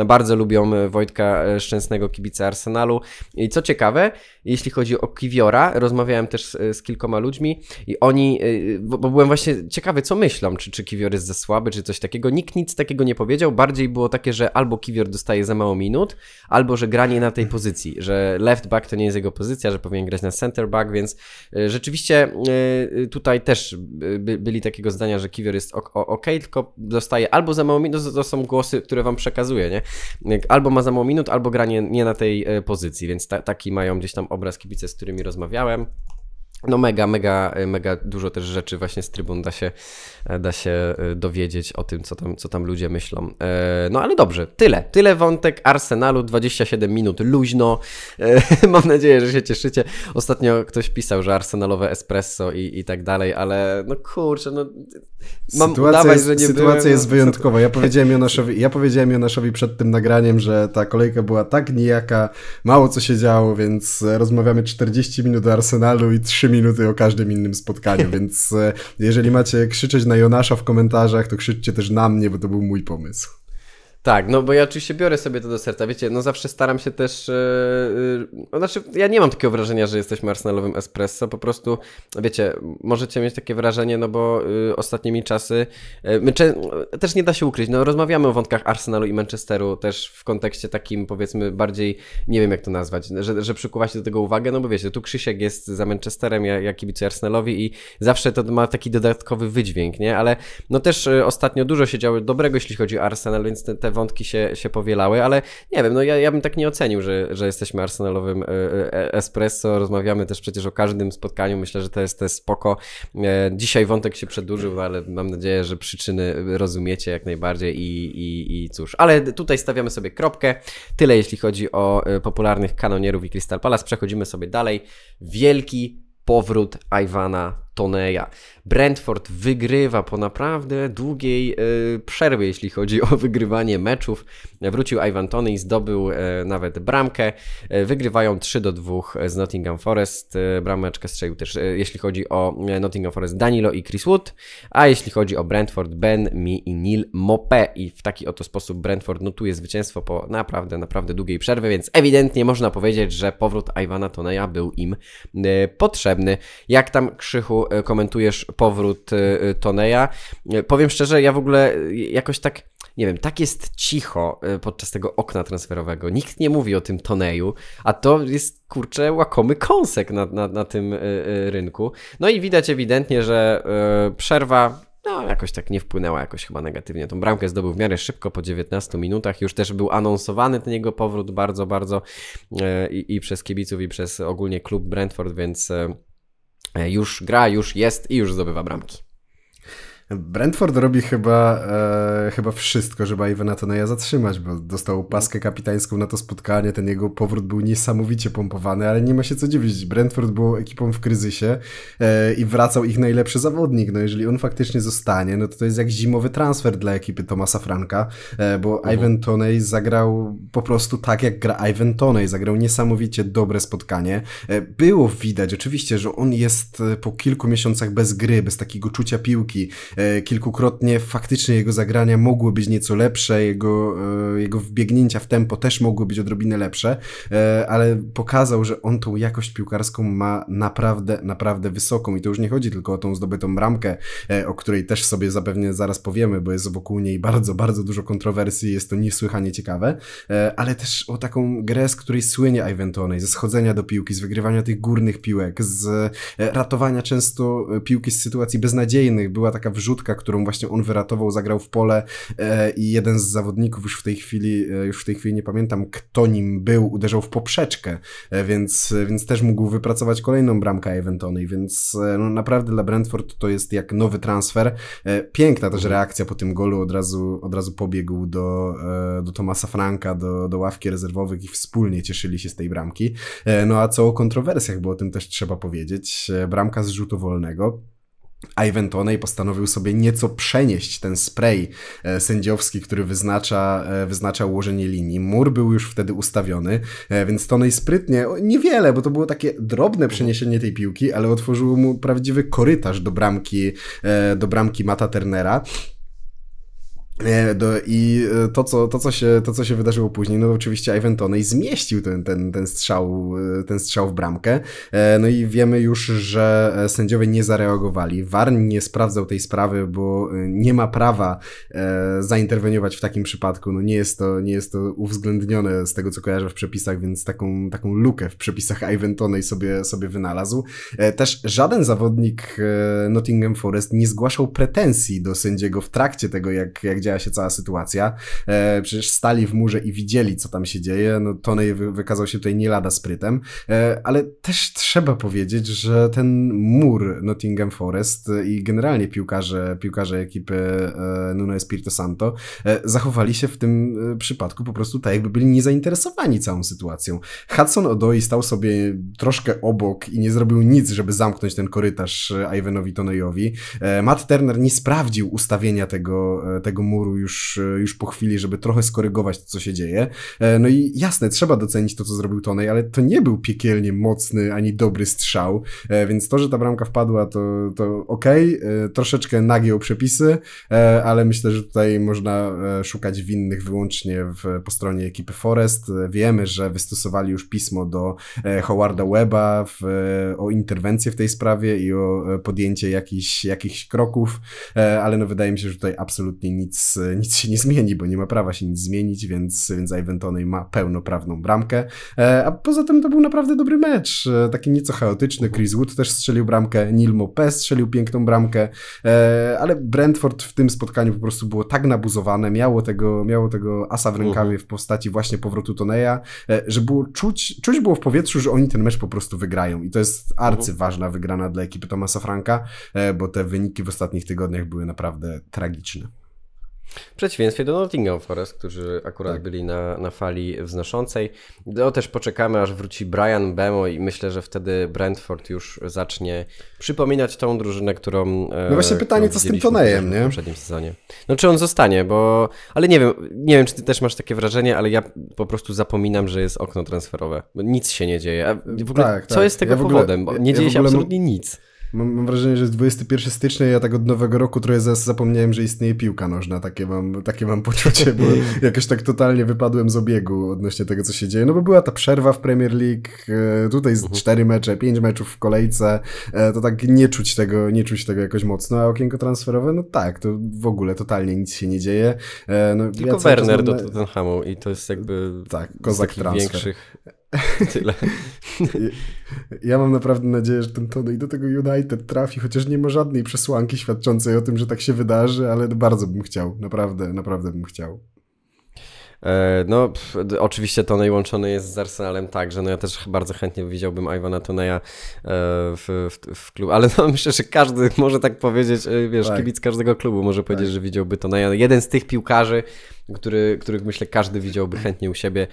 Bardzo lubią e, Wojtka e, Szczęsnego, kibica Arsenalu. I co ciekawe, jeśli chodzi o Kiwiora, rozmawiałem też z, z kilkoma ludźmi i oni, e, bo, bo, byłem właśnie ciekawy, co myślą, czy, czy Kiwior jest za słaby, czy coś takiego. Nikt nic takiego nie powiedział. Bardziej było takie, że albo Kiwior dostaje za mało minut, albo że granie na tej pozycji, że left back to nie jest jego pozycja, że powinien grać na center back, więc rzeczywiście tutaj też byli takiego zdania, że Kiwior jest ok, tylko dostaje albo za mało minut, to są głosy, które wam przekazuję, nie? Albo ma za mało minut, albo granie nie na tej e, pozycji, więc ta, taki mają gdzieś tam obraz kibice, z którymi rozmawiałem. No mega, mega, mega dużo też rzeczy właśnie z trybun da się, da się e, dowiedzieć o tym, co tam, co tam ludzie myślą. E, no ale dobrze, tyle. Tyle wątek Arsenalu, 27 minut luźno. E, (laughs) mam nadzieję, że się cieszycie. Ostatnio ktoś pisał, że arsenalowe espresso i, i tak dalej, ale no kurczę, no mam sytuacja udawać, jest, że nie Sytuacja byłem, jest no, wyjątkowa. Ja powiedziałem, (laughs) Jonaszowi, ja powiedziałem Jonaszowi przed tym nagraniem, że ta kolejka była tak nijaka, mało co się działo, więc rozmawiamy 40 minut o Arsenalu i 3 minuty o każdym innym spotkaniu, (laughs) więc e, jeżeli macie krzyczeć na Jonasza w komentarzach, to krzyczcie też na mnie, bo to był mój pomysł. Tak, no bo ja oczywiście biorę sobie to do serca. Wiecie, no zawsze staram się też. Yy, znaczy, ja nie mam takiego wrażenia, że jesteśmy arsenalowym espresso. Po prostu, wiecie, możecie mieć takie wrażenie, no bo yy, ostatnimi czasy. Yy, my też nie da się ukryć. No, rozmawiamy o wątkach Arsenalu i Manchesteru też w kontekście takim, powiedzmy, bardziej, nie wiem jak to nazwać, że, że przykuwa się do tego uwagę, no bo wiecie, tu Krzysiek jest za Manchesterem, ja, ja kibicuję Arsenalowi i zawsze to ma taki dodatkowy wydźwięk, nie? Ale no też ostatnio dużo się działo dobrego, jeśli chodzi o Arsenal, więc te, te wątki się, się powielały, ale nie wiem, no ja, ja bym tak nie ocenił, że, że jesteśmy arsenalowym e, e, espresso, rozmawiamy też przecież o każdym spotkaniu, myślę, że to jest, to jest spoko. E, dzisiaj wątek się przedłużył, ale mam nadzieję, że przyczyny rozumiecie jak najbardziej i, i, i cóż, ale tutaj stawiamy sobie kropkę. Tyle jeśli chodzi o popularnych kanonierów i Crystal Palace. Przechodzimy sobie dalej. Wielki powrót Iwana Toneja. Brentford wygrywa po naprawdę długiej y, przerwie, jeśli chodzi o (laughs) wygrywanie meczów. Wrócił Ivan Toney, zdobył y, nawet bramkę. Y, wygrywają 3 do 2 z Nottingham Forest. Brameczkę strzelił też, jeśli chodzi o Nottingham Forest, Danilo i Chris Wood, a jeśli chodzi o Brentford, Ben, Mi i Neil Mopé. I w taki oto sposób Brentford notuje zwycięstwo po naprawdę, naprawdę długiej przerwie, więc ewidentnie można powiedzieć, że powrót Ivana Toneja był im potrzebny. Jak tam, Krzychu, komentujesz powrót y, Toneja? Powiem szczerze, ja w ogóle jakoś tak nie wiem, tak jest cicho podczas tego okna transferowego. Nikt nie mówi o tym Toneju, a to jest kurczę łakomy kąsek na, na, na tym rynku. No i widać ewidentnie, że przerwa no jakoś tak nie wpłynęła jakoś chyba negatywnie. Tą bramkę zdobył w miarę szybko, po 19 minutach. Już też był anonsowany ten jego powrót bardzo, bardzo i przez kibiców, i przez ogólnie klub Brentford, więc już gra, już jest i już zdobywa bramki. Brentford robi chyba, e, chyba wszystko, żeby Ivana Toneja zatrzymać, bo dostał paskę kapitańską na to spotkanie, ten jego powrót był niesamowicie pompowany, ale nie ma się co dziwić. Brentford był ekipą w kryzysie e, i wracał ich najlepszy zawodnik. No jeżeli on faktycznie zostanie, no to to jest jak zimowy transfer dla ekipy Tomasa Franka, e, bo uh-huh. Ivan Toney zagrał po prostu tak, jak gra Ivan Toney. Zagrał niesamowicie dobre spotkanie. E, było widać oczywiście, że on jest e, po kilku miesiącach bez gry, bez takiego czucia piłki, kilkukrotnie faktycznie jego zagrania mogły być nieco lepsze, jego, e, jego wbiegnięcia w tempo też mogły być odrobinę lepsze, e, ale pokazał, że on tą jakość piłkarską ma naprawdę, naprawdę wysoką i to już nie chodzi tylko o tą zdobytą bramkę, o której też sobie zapewne zaraz powiemy, bo jest wokół niej bardzo, bardzo dużo kontrowersji, jest to niesłychanie ciekawe, ale też o taką grę, z której słynie Ivan Toney, ze schodzenia do piłki, z wygrywania tych górnych piłek, z ratowania często piłki z sytuacji beznadziejnych. Była taka wrzutka wrzutka, którą właśnie on wyratował, zagrał w pole e, i jeden z zawodników, już w tej chwili, e, już w tej chwili nie pamiętam kto nim był, uderzał w poprzeczkę, e, więc, więc też mógł wypracować kolejną bramkę Eventony, więc no, naprawdę dla Brentford to jest jak nowy transfer. Piękna też reakcja po tym golu, od razu, od razu pobiegł do, do Tomasa Franka, do, do ławki rezerwowych i wspólnie cieszyli się z tej bramki. No a co o kontrowersjach, bo o tym też trzeba powiedzieć. Bramka z rzutu wolnego. Ivan Toney postanowił sobie nieco przenieść ten spray e, sędziowski, który wyznacza, e, wyznacza ułożenie linii. Mur był już wtedy ustawiony, e, więc Toney sprytnie, niewiele, bo to było takie drobne przeniesienie tej piłki, ale otworzyło mu prawdziwy korytarz do bramki, do bramki Mata Turnera. E, I e, to co, to, co się, to, co się wydarzyło później, no oczywiście Ivan Toney zmieścił ten, ten, ten, strzał, e, ten strzał w bramkę. No i wiemy już, że sędziowie nie zareagowali. Warn nie sprawdzał tej sprawy, bo nie ma prawa zainterweniować w takim przypadku. No nie jest to, nie jest to uwzględnione z tego, co kojarzę w przepisach, więc taką, taką lukę w przepisach Ivan Toney sobie, sobie wynalazł. Też żaden zawodnik Nottingham Forest nie zgłaszał pretensji do sędziego w trakcie tego, jak, jak działa się cała sytuacja. E, przecież stali w murze i widzieli, co tam się dzieje. No, Tony wykazał się tutaj nie lada sprytem, e, ale też trzeba powiedzieć, że ten mur Nottingham Forest i generalnie piłkarze, piłkarze ekipy e, Nuno Espirito Santo e, zachowali się w tym e, przypadku po prostu tak, jakby byli niezainteresowani całą sytuacją. Hudson Odoi stał sobie troszkę obok i nie zrobił nic, żeby zamknąć ten korytarz e, Ivanowi Tonejowi. Matt Turner nie sprawdził ustawienia tego, tego muru już, e, już po chwili, żeby trochę skorygować to, co się dzieje. E, no i jasne, trzeba docenić to, co zrobił Tonej, ale to nie był piekielnie mocny ani dobry strzał, e, więc to, że ta bramka wpadła, to, to okej, okay. troszeczkę nagiął przepisy, ale myślę, że tutaj można szukać winnych wyłącznie w, po stronie ekipy Forest. Wiemy, że wystosowali już pismo do Howarda Weba w, o interwencję w tej sprawie i o podjęcie jakichś, jakichś kroków, ale no wydaje mi się, że tutaj absolutnie nic nic, się nie zmieni, bo nie ma prawa się nic zmienić, więc, więc Ivan Toney ma pełnoprawną bramkę. E, a poza tym to był naprawdę dobry mecz, e, taki nieco chaotyczny. Chris Wood też strzelił bramkę, Neil Mopé strzelił piękną bramkę, e, ale Brentford w tym spotkaniu po prostu było tak nabuzowane, miało tego, miało tego asa w rękawie mhm. w postaci właśnie powrotu Toneja, że było czuć, czuć było w powietrzu, że oni ten mecz po prostu wygrają i to jest arcyważna wygrana dla ekipy Tomasa Franka, bo te wyniki w ostatnich tygodniach były naprawdę tragiczne. W przeciwieństwie do Nottingham Forest, którzy akurat tak. byli na, na fali wznoszącej. No też poczekamy, aż wróci Brian Bemo i myślę, że wtedy Brentford już zacznie przypominać tą drużynę, którą. No właśnie pytanie, co z tym Tonejem, nie? W poprzednim sezonie. No czy on zostanie, bo. Ale nie wiem, nie wiem, czy ty też masz takie wrażenie, ale ja po prostu zapominam, że jest okno transferowe. Nic się nie dzieje. A w ogóle, tak, co tak. jest tego ja ogóle, powodem? Bo nie ja dzieje się absolutnie nic. Mam, mam, wrażenie, że jest 21 stycznia ja tak od nowego roku trochę zapomniałem, że istnieje piłka nożna. Takie mam, takie mam poczucie, bo (laughs) jakoś tak totalnie wypadłem z obiegu odnośnie tego, co się dzieje. No bo była ta przerwa w Premier League, e, tutaj z mhm. cztery mecze, pięć meczów w kolejce, e, to tak nie czuć tego, nie czuć tego jakoś mocno, a okienko transferowe, no tak, to w ogóle totalnie nic się nie dzieje. E, no, Tylko ja Werner do Tottenhamu i to jest jakby tak, kozak transfer. większych (laughs) Tyle. Ja mam naprawdę nadzieję, że ten Tony do tego United trafi, chociaż nie ma żadnej przesłanki świadczącej o tym, że tak się wydarzy, ale bardzo bym chciał. Naprawdę, naprawdę bym chciał. E, no, pff, oczywiście Tonej łączony jest z Arsenalem także no ja też bardzo chętnie widziałbym Iwana Toneja e, w, w, w klubie, ale no (laughs) myślę, że każdy może tak powiedzieć, e, wiesz, tak. kibic każdego klubu może powiedzieć, tak. że widziałby Toneja. Jeden z tych piłkarzy, który, których myślę każdy widziałby chętnie u siebie.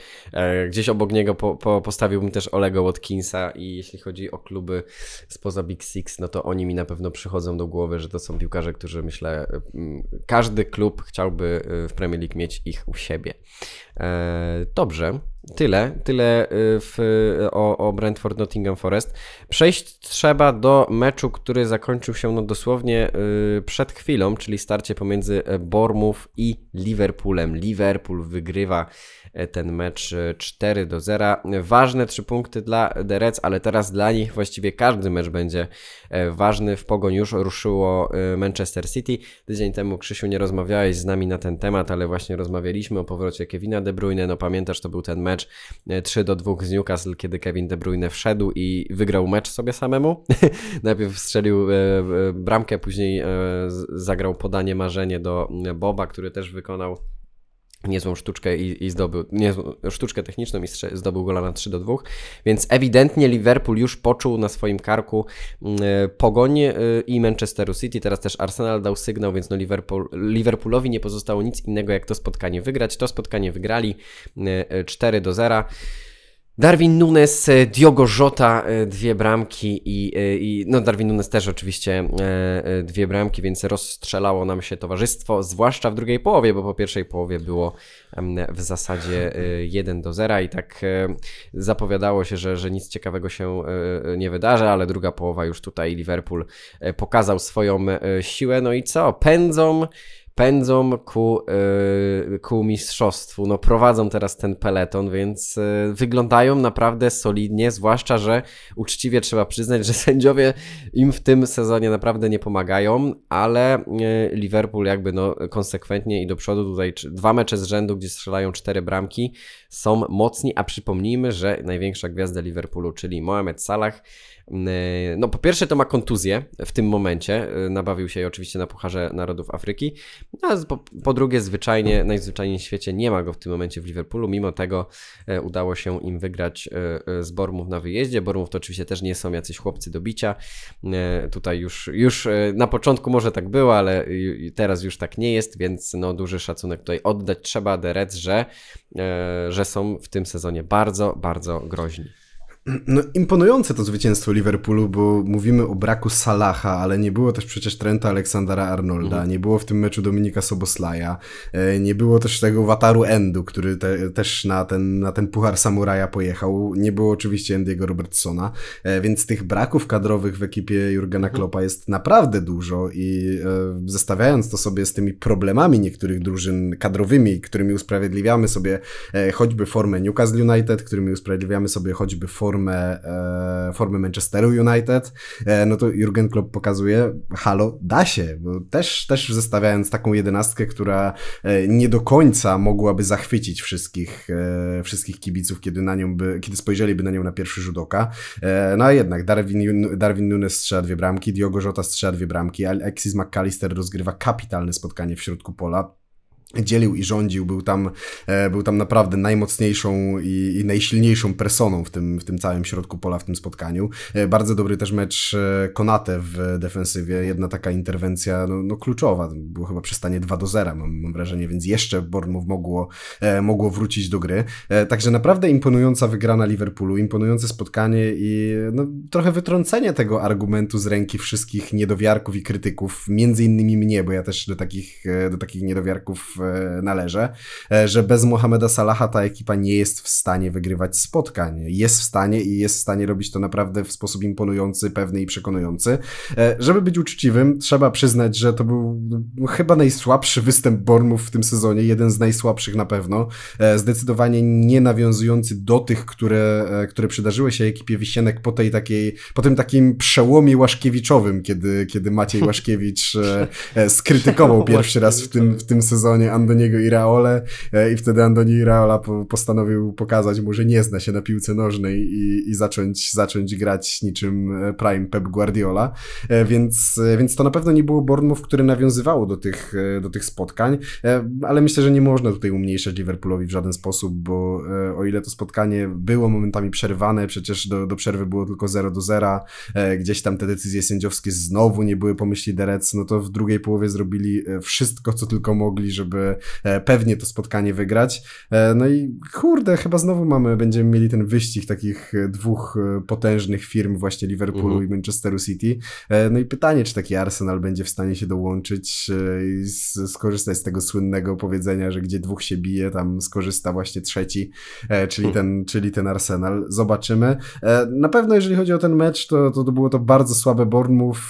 Gdzieś obok niego po, po, postawiłbym też Olego Watkinsa i jeśli chodzi o kluby spoza Big Six, no to oni mi na pewno przychodzą do głowy, że to są piłkarze, którzy myślę, każdy klub chciałby w Premier League mieć ich u siebie. E, dobrze, tyle, tyle e, w, o, o Brentford Nottingham Forest. Przejść trzeba do meczu, który zakończył się no dosłownie e, przed chwilą, czyli starcie pomiędzy Bournemouth i Liverpoolem. Liverpool wygrywa ten mecz 4 do 0. Ważne trzy punkty dla The Reds, ale teraz dla nich właściwie każdy mecz będzie ważny. W pogoń już ruszyło Manchester City. Tydzień temu, Krzysiu, nie rozmawiałeś z nami na ten temat, ale właśnie rozmawialiśmy o powrocie Kevina De Bruyne. No pamiętasz, to był ten mecz 3 e, do 2 z Newcastle, kiedy Kevin De Bruyne wszedł i wygrał mecz sobie samemu. (laughs) Najpierw strzelił e, e, bramkę, później zagrał podanie marzenie do Boba, który też wykonał niezłą sztuczkę i, i zdobył, niezłą sztuczkę techniczną i zdobył gola na 3 do 2, więc ewidentnie Liverpool już poczuł na swoim karku e, pogoń e, i Manchesteru City, teraz też Arsenal dał sygnał, więc no Liverpool, Liverpoolowi nie pozostało nic innego jak to spotkanie wygrać, to spotkanie wygrali 4 e, do 0. Darwin Nunes, e, Diogo Jota, e, dwie bramki i, e, i, no Darwin Nunes też oczywiście dwie bramki, więc rozstrzelało nam się towarzystwo, zwłaszcza w drugiej połowie, bo po pierwszej połowie było w zasadzie 1 do 0 i tak zapowiadało się, że, że nic ciekawego się nie wydarzy, ale druga połowa już tutaj Liverpool pokazał swoją siłę, no i co? Pędzą pędzą ku, yy, ku mistrzostwu. No prowadzą teraz ten peleton, więc yy, wyglądają naprawdę solidnie, zwłaszcza, że uczciwie trzeba przyznać, że (laughs) sędziowie im w tym sezonie naprawdę nie pomagają, ale yy, Liverpool jakby no konsekwentnie i do przodu tutaj dwa mecze z rzędu, gdzie strzelają cztery bramki, są mocni, a przypomnijmy, że największa gwiazda Liverpoolu, czyli Mohamed Salah, no po pierwsze to ma kontuzję w tym momencie, e, nabawił się oczywiście na Pucharze Narodów Afryki, a po, po, drugie zwyczajnie, najzwyczajniej w świecie nie ma go w tym momencie w Liverpoolu, mimo tego e, udało się im wygrać z Bormów na wyjeździe, Bormów to oczywiście też nie są jacyś chłopcy do bicia, tutaj już, już na początku może tak było, ale teraz już tak nie jest, więc no duży szacunek tutaj oddać. Trzeba Reds, że, że są w tym sezonie bardzo, bardzo groźni. No, imponujące to zwycięstwo Liverpoolu, bo mówimy o braku Salaha, ale nie było też przecież Trenta Aleksandra Arnolda, mhm. nie było w tym meczu Dominika Soboslaja, e, nie było też tego Wataru Endu, który te, też na ten, na ten Puchar Samuraja pojechał, nie było oczywiście Andy'ego Robertsona, e, więc tych braków kadrowych w ekipie Jurgena mhm. Kloppa jest naprawdę dużo i e, zestawiając to sobie z tymi problemami niektórych drużyn kadrowymi, którymi usprawiedliwiamy sobie choćby formę Newcastle United, którymi usprawiedliwiamy sobie choćby formę formę, e, formę Manchesteru United, e, no to Jurgen Klopp pokazuje, halo, da się, też, też zestawiając taką jedenastkę, która e, nie do końca mogłaby zachwycić wszystkich, wszystkich kibiców, kiedy na nią by, kiedy spojrzeliby na nią na pierwszy rzut oka, no a jednak Darwin, Darwin Nunes strzela dwie bramki, Diogo Jota strzela dwie bramki, Alexis McAllister rozgrywa kapitalne spotkanie w środku pola, dzielił i rządził, był tam, e, był tam naprawdę najmocniejszą i, i, najsilniejszą personą w tym, w tym całym środku pola, w tym spotkaniu. E, bardzo dobry też mecz e, Konate w defensywie, jedna taka interwencja no, no kluczowa, było chyba przy stanie 2 do 0, mam, mam wrażenie, więc jeszcze Bournemouth mogło, mogło wrócić do gry. Także naprawdę imponująca wygrana Liverpoolu, imponujące spotkanie i no, trochę wytrącenie tego argumentu z ręki wszystkich niedowiarków i krytyków, między innymi mnie, bo ja też do takich, do takich niedowiarków należy, e, że bez Mohameda Salaha ta ekipa nie jest w stanie wygrywać spotkań. Jest w stanie i jest w stanie robić to naprawdę w sposób imponujący, pewny i przekonujący. E, żeby być uczciwym, trzeba przyznać, że to był no, chyba najsłabszy występ Bormów w tym sezonie, jeden z najsłabszych na pewno. Zdecydowanie nie nawiązujący do tych, które, które przydarzyły się ekipie Wisienek po tej takiej, po tym takim przełomie Łaszkiewiczowym, kiedy, kiedy Maciej (laughs) Łaszkiewicz skrytykował pierwszy raz w tym, w tym sezonie Andoniego Iraole e, i wtedy Andoni Iraola postanowił pokazać mu, że nie zna się na piłce nożnej i, i zacząć, zacząć grać niczym e, Prime Pep Guardiola, e, więc, więc to na pewno nie było Bournemouth, które nawiązywało do tych, do tych spotkań, ale myślę, że nie można tutaj umniejszać Liverpoolowi w żaden sposób, bo o ile to spotkanie było momentami przerwane, przecież do, do przerwy było tylko 0 do 0, gdzieś tam te decyzje sędziowskie znowu nie były po myśli Derec, no to w drugiej połowie zrobili wszystko, co tylko mogli, żeby E, pewnie to spotkanie wygrać. E, no i kurde, chyba znowu mamy, będziemy mieli ten wyścig takich e, dwóch potężnych firm, właśnie Liverpoolu mhm. i Manchesteru City. No i pytanie, czy taki Arsenal będzie w stanie się dołączyć i skorzystać z tego słynnego powiedzenia, że gdzie dwóch się bije, tam skorzysta właśnie trzeci, czyli mhm. ten, czyli ten Arsenal. Zobaczymy. Na pewno, jeżeli chodzi o ten mecz, to, to było to bardzo słabe Bournemouth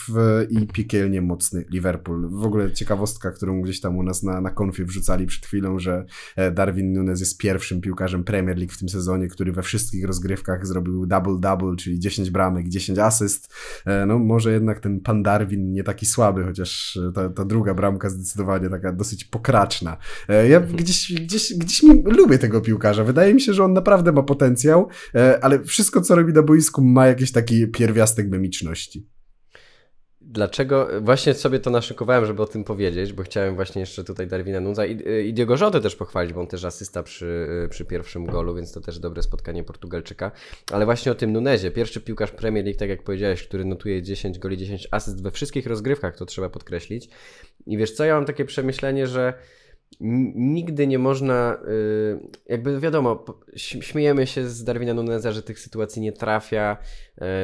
i piekielnie mocny Liverpool. W ogóle ciekawostka, którą gdzieś tam u nas na, na konfie wrzucali przed chwilą, że e, Darwin Nunes jest pierwszym piłkarzem Premier League w tym sezonie, który we wszystkich rozgrywkach zrobił double-double, czyli 10 bramek, 10 asyst. E, no może jednak ten pan Darwin nie taki słaby, chociaż ta, ta druga bramka zdecydowanie taka dosyć pokraczna. E, ja gdzieś, gdzieś, gdzieś mi lubię tego piłkarza. Wydaje mi się, że on naprawdę ma potencjał, ale wszystko, co robi na boisku, ma jakiś taki pierwiastek memiczności. Dlaczego? Właśnie sobie to naszykowałem, żeby o tym powiedzieć, bo chciałem właśnie jeszcze tutaj Darwina Nunza i, i Diego Jota też pochwalić, bo on też asysta przy, przy pierwszym golu, więc to też dobre spotkanie Portugalczyka. Ale właśnie o tym Nunezie. Pierwszy piłkarz Premier League, tak jak powiedziałeś, który notuje 10 goli, 10 asyst we wszystkich rozgrywkach, to trzeba podkreślić. I wiesz co, ja mam takie przemyślenie, że nigdy nie można, y, jakby wiadomo, śmiejemy się z Darwina Nuneza, że tych sytuacji nie trafia,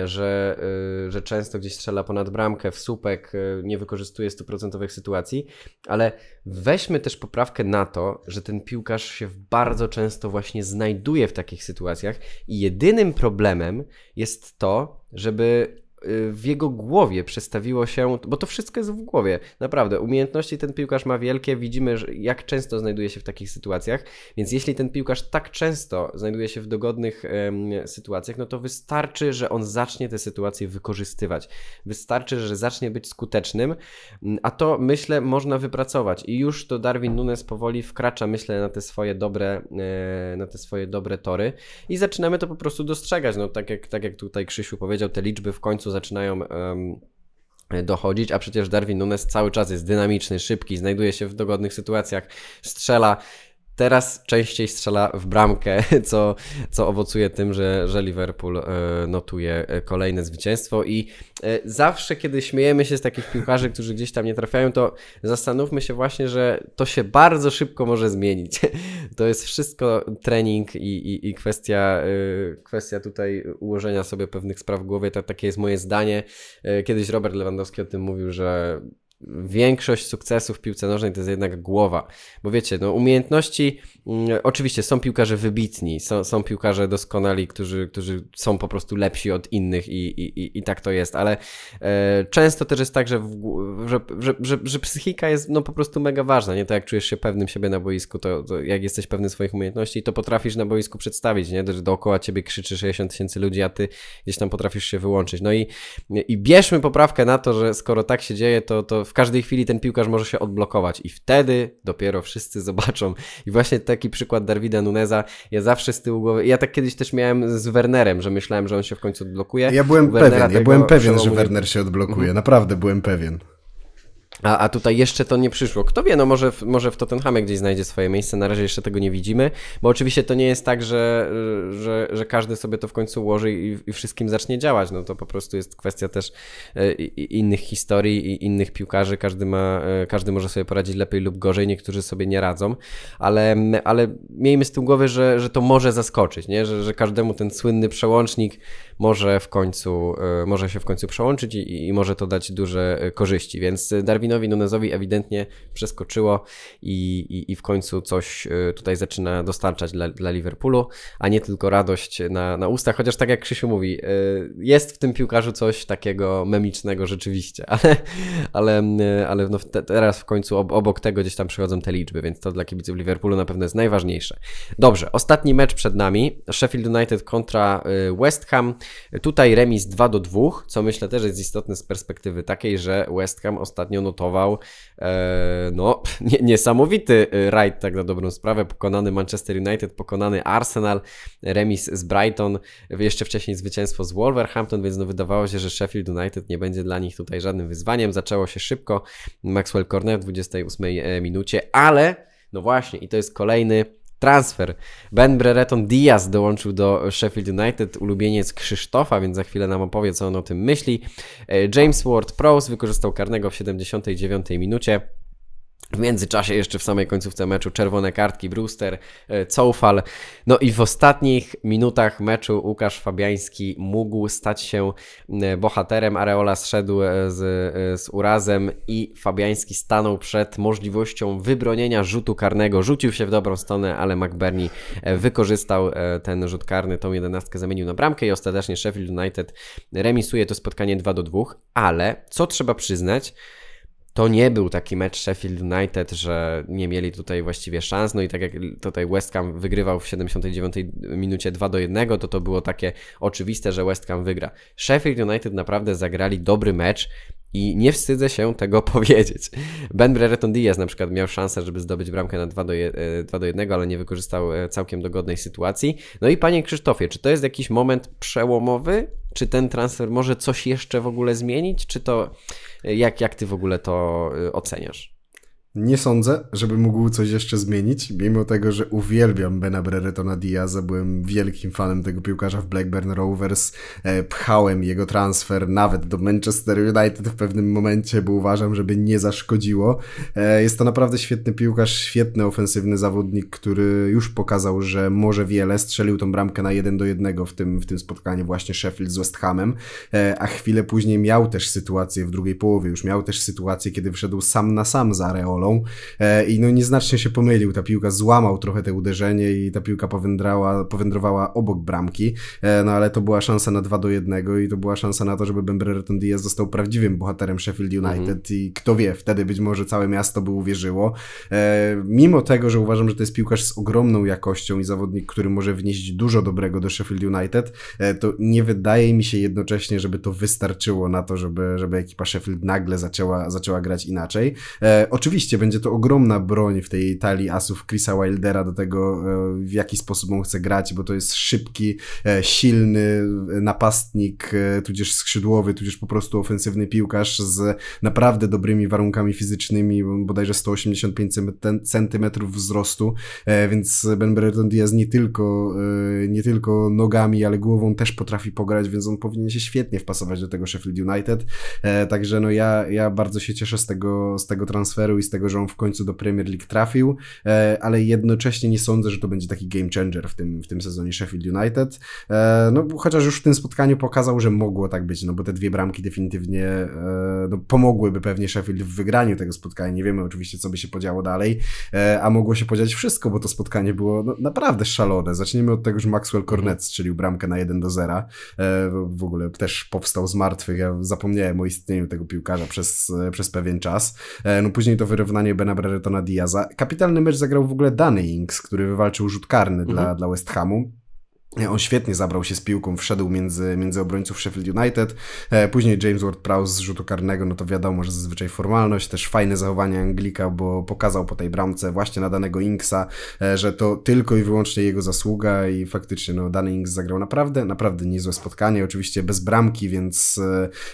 y, że, y, że często gdzieś strzela ponad bramkę, w słupek, nie wykorzystuje stuprocentowych sytuacji, ale weźmy też poprawkę na to, że ten piłkarz się bardzo często właśnie znajduje w takich sytuacjach i jedynym problemem jest to, żeby w jego głowie przestawiło się, bo to wszystko jest w głowie, naprawdę. Umiejętności ten piłkarz ma wielkie, widzimy, jak często znajduje się w takich sytuacjach, więc jeśli ten piłkarz tak często znajduje się w dogodnych sytuacjach, no to wystarczy, że on zacznie te sytuacje wykorzystywać. Wystarczy, że zacznie być skutecznym, mm, a to myślę można wypracować. I już to Darwin Nunes powoli wkracza, myślę, na te swoje dobre, e, na te swoje dobre tory. I zaczynamy to po prostu dostrzegać, no tak jak, tak jak tutaj Krzysiu powiedział, te liczby w końcu zaczynają dochodzić, a przecież Darwin Nunes cały czas jest dynamiczny, szybki, znajduje się w dogodnych sytuacjach, strzela. Teraz częściej strzela w bramkę, (laughs) co, co owocuje tym, że, że Liverpool e, notuje e, kolejne zwycięstwo. I e, zawsze, kiedy śmiejemy się z takich piłkarzy, którzy gdzieś tam nie trafiają, to zastanówmy się właśnie, że to się bardzo szybko może zmienić. (laughs) To jest wszystko trening i, i, i kwestia, kwestia tutaj ułożenia sobie pewnych spraw w głowie. To, takie jest moje zdanie. Kiedyś Robert Lewandowski o tym mówił, że większość sukcesów w piłce nożnej to jest jednak głowa. Bo wiecie, no umiejętności, mm, oczywiście są piłkarze wybitni, są, są piłkarze doskonali, którzy, którzy są po prostu lepsi od innych i, i, i, i tak to jest, ale e, często też jest tak, że, w, że, że, że, że, psychika jest no po prostu mega ważna, nie? To jak czujesz się pewnym siebie na boisku, to, to jak jesteś pewny swoich umiejętności, to potrafisz na boisku przedstawić, nie? Że dookoła ciebie krzyczy 60 tysięcy ludzi, a ty gdzieś tam potrafisz się wyłączyć. No i, i bierzmy poprawkę na to, że skoro tak się dzieje, to, to w każdej chwili ten piłkarz może się odblokować i wtedy dopiero wszyscy (laughs) zobaczą. I właśnie taki przykład Darwida Nuneza, ja zawsze z tyłu głowy, ja tak kiedyś też miałem z Wernerem, że myślałem, że on się w końcu odblokuje. Ja byłem pewien, ja byłem pewien, że Werner się odblokuje, mhm. naprawdę byłem pewien. A, a tutaj jeszcze to nie przyszło. Kto wie, no może w, może w Tottenhamie gdzieś znajdzie swoje miejsce. Na razie jeszcze tego nie widzimy, bo oczywiście to nie jest tak, że, że, że każdy sobie to w końcu ułoży i, i wszystkim zacznie działać. No to po prostu jest kwestia też e, innych historii i innych piłkarzy. Każdy, ma, e, każdy może sobie poradzić lepiej lub gorzej, niektórzy sobie nie radzą, ale, ale miejmy z tyłu głowy, że, że to może zaskoczyć, nie? Że, że każdemu ten słynny przełącznik może w końcu, e, może się w końcu przełączyć i, i może to dać duże korzyści. Więc Darwinowi Nunezowi ewidentnie przeskoczyło i, i, i w końcu coś tutaj zaczyna dostarczać dla, dla Liverpoolu, a nie tylko radość na, na ustach, chociaż tak jak Krzysiu mówi, jest w tym piłkarzu coś takiego memicznego rzeczywiście, (laughs) ale, ale, ale no te, teraz w końcu obok tego gdzieś tam przychodzą te liczby, więc to dla kibiców Liverpoolu na pewno jest najważniejsze. Dobrze, ostatni mecz przed nami, Sheffield United kontra West Ham. Tutaj remis 2 do 2, co myślę też jest istotne z perspektywy takiej, że West Ham ostatnio notował e, no, nie, niesamowity y, rajd tak na dobrą sprawę, pokonany Manchester United, pokonany Arsenal, remis z Brighton, jeszcze wcześniej zwycięstwo z Wolverhampton, więc no wydawało się, że Sheffield United nie będzie dla nich tutaj żadnym wyzwaniem. Zaczęło się szybko, Maxwell Cornet w 28 e, minucie, ale no właśnie, i to jest kolejny transfer. Ben Brereton Diaz dołączył do Sheffield United, ulubieniec Krzysztofa, więc za chwilę nam opowie, co on o tym myśli. E, James Ward-Prowse wykorzystał karnego w 79 minucie. W międzyczasie jeszcze w samej końcówce meczu czerwone kartki Brewster, e, Coufal. No i w ostatnich minutach meczu Łukasz Fabiański mógł stać się e, bohaterem. Areola zszedł e, z, z urazem i Fabiański stanął przed możliwością wybronienia rzutu karnego. Rzucił się w dobrą stronę, ale McBurney wykorzystał ten rzut karny, tą jedenastkę zamienił na bramkę i ostatecznie Sheffield United remisuje to spotkanie 2 do 2, ale co trzeba przyznać, to nie był taki mecz Sheffield United, że nie mieli tutaj właściwie szans. No i tak jak tutaj West Ham wygrywał w 79 minucie 2 do 1, to to było takie oczywiste, że West Ham wygra. Sheffield United naprawdę zagrali dobry mecz i nie wstydzę się tego (laughs) powiedzieć. Ben Brereton Diaz na przykład miał szansę, żeby zdobyć bramkę na 2 do, 2 do 1, ale nie wykorzystał e, całkiem dogodnej sytuacji. No i panie Krzysztofie, czy to jest jakiś moment przełomowy? Czy ten transfer może coś jeszcze w ogóle zmienić? Czy to e, jak, jak ty w ogóle to e, oceniasz? Nie sądzę, żeby mógł coś jeszcze zmienić, mimo tego, że uwielbiam Bena Breretona Diaza, byłem wielkim fanem tego piłkarza w Blackburn Rovers, e, pchałem jego transfer nawet do Manchester United w pewnym momencie, bo uważam, żeby nie zaszkodziło. E, jest to naprawdę świetny piłkarz, świetny ofensywny zawodnik, który już pokazał, że może wiele, strzelił tą bramkę na 1 do 1 w tym, w tym spotkaniu właśnie Sheffield z West Hamem, e, a chwilę później miał też sytuację w drugiej połowie, już miał też sytuację, kiedy wszedł sam na sam za Areolą, E, i no nieznacznie się pomylił. Ta piłka złamał trochę te uderzenie i ta piłka powędrała, powędrowała obok bramki, e, no ale to była szansa na 2 do 1 i to była szansa na to, żeby Ben Brereton Diaz został prawdziwym bohaterem Sheffield United mhm. i kto wie, wtedy być może całe miasto by uwierzyło. E, mimo tego, że uważam, że to jest piłkarz z ogromną jakością i zawodnik, który może wnieść dużo dobrego do Sheffield United, to nie wydaje mi się jednocześnie, żeby to wystarczyło na to, żeby, żeby ekipa Sheffield nagle zaczęła, zaczęła grać inaczej. oczywiście Oczywiście będzie to ogromna broń w tej talii asów Chrisa Wildera do tego, e, w jaki sposób on chce grać, bo to jest szybki, e, silny napastnik, e, tudzież skrzydłowy, tudzież po prostu ofensywny piłkarz z naprawdę dobrymi warunkami fizycznymi, bodajże 185 cm wzrostu, więc Ben Brereton Diaz nie tylko, nie tylko nogami, ale głową też potrafi pograć, więc on powinien się świetnie wpasować do tego Sheffield United. Także no ja, ja bardzo się cieszę z tego, z tego transferu i z tego tego, że on w końcu do Premier League trafił, e, ale jednocześnie nie sądzę, że to będzie taki game changer w tym, w tym sezonie Sheffield United. E, no, chociaż już w tym spotkaniu pokazał, że mogło tak być, no bo te dwie bramki definitywnie e, no, pomogłyby pewnie Sheffield w wygraniu tego spotkania. Nie wiemy oczywiście, co by się podziało dalej, a mogło się podziać wszystko, bo to spotkanie było no, naprawdę szalone. Zacznijmy od tego, że Maxwell Cornet strzelił bramkę na 1 do 0. W ogóle też powstał z martwych. Ja zapomniałem o istnieniu tego piłkarza przez, przez pewien czas. No później to wyrównanie wyrównanie Bena Breretona Diaza. Kapitalny mecz zagrał w ogóle Danny Ings, który wywalczył rzut karny mhm. dla, dla West Hamu. On świetnie zabrał się z piłką, wszedł między, między obrońców Sheffield United. E, później James Ward-Prowse z rzutu karnego, no to wiadomo, że zazwyczaj formalność. Też fajne zachowanie Anglika, bo pokazał po tej bramce właśnie na danego Inksa, e, że to tylko i wyłącznie jego zasługa i faktycznie no, dany Inks zagrał naprawdę, naprawdę niezłe spotkanie. Oczywiście bez bramki, więc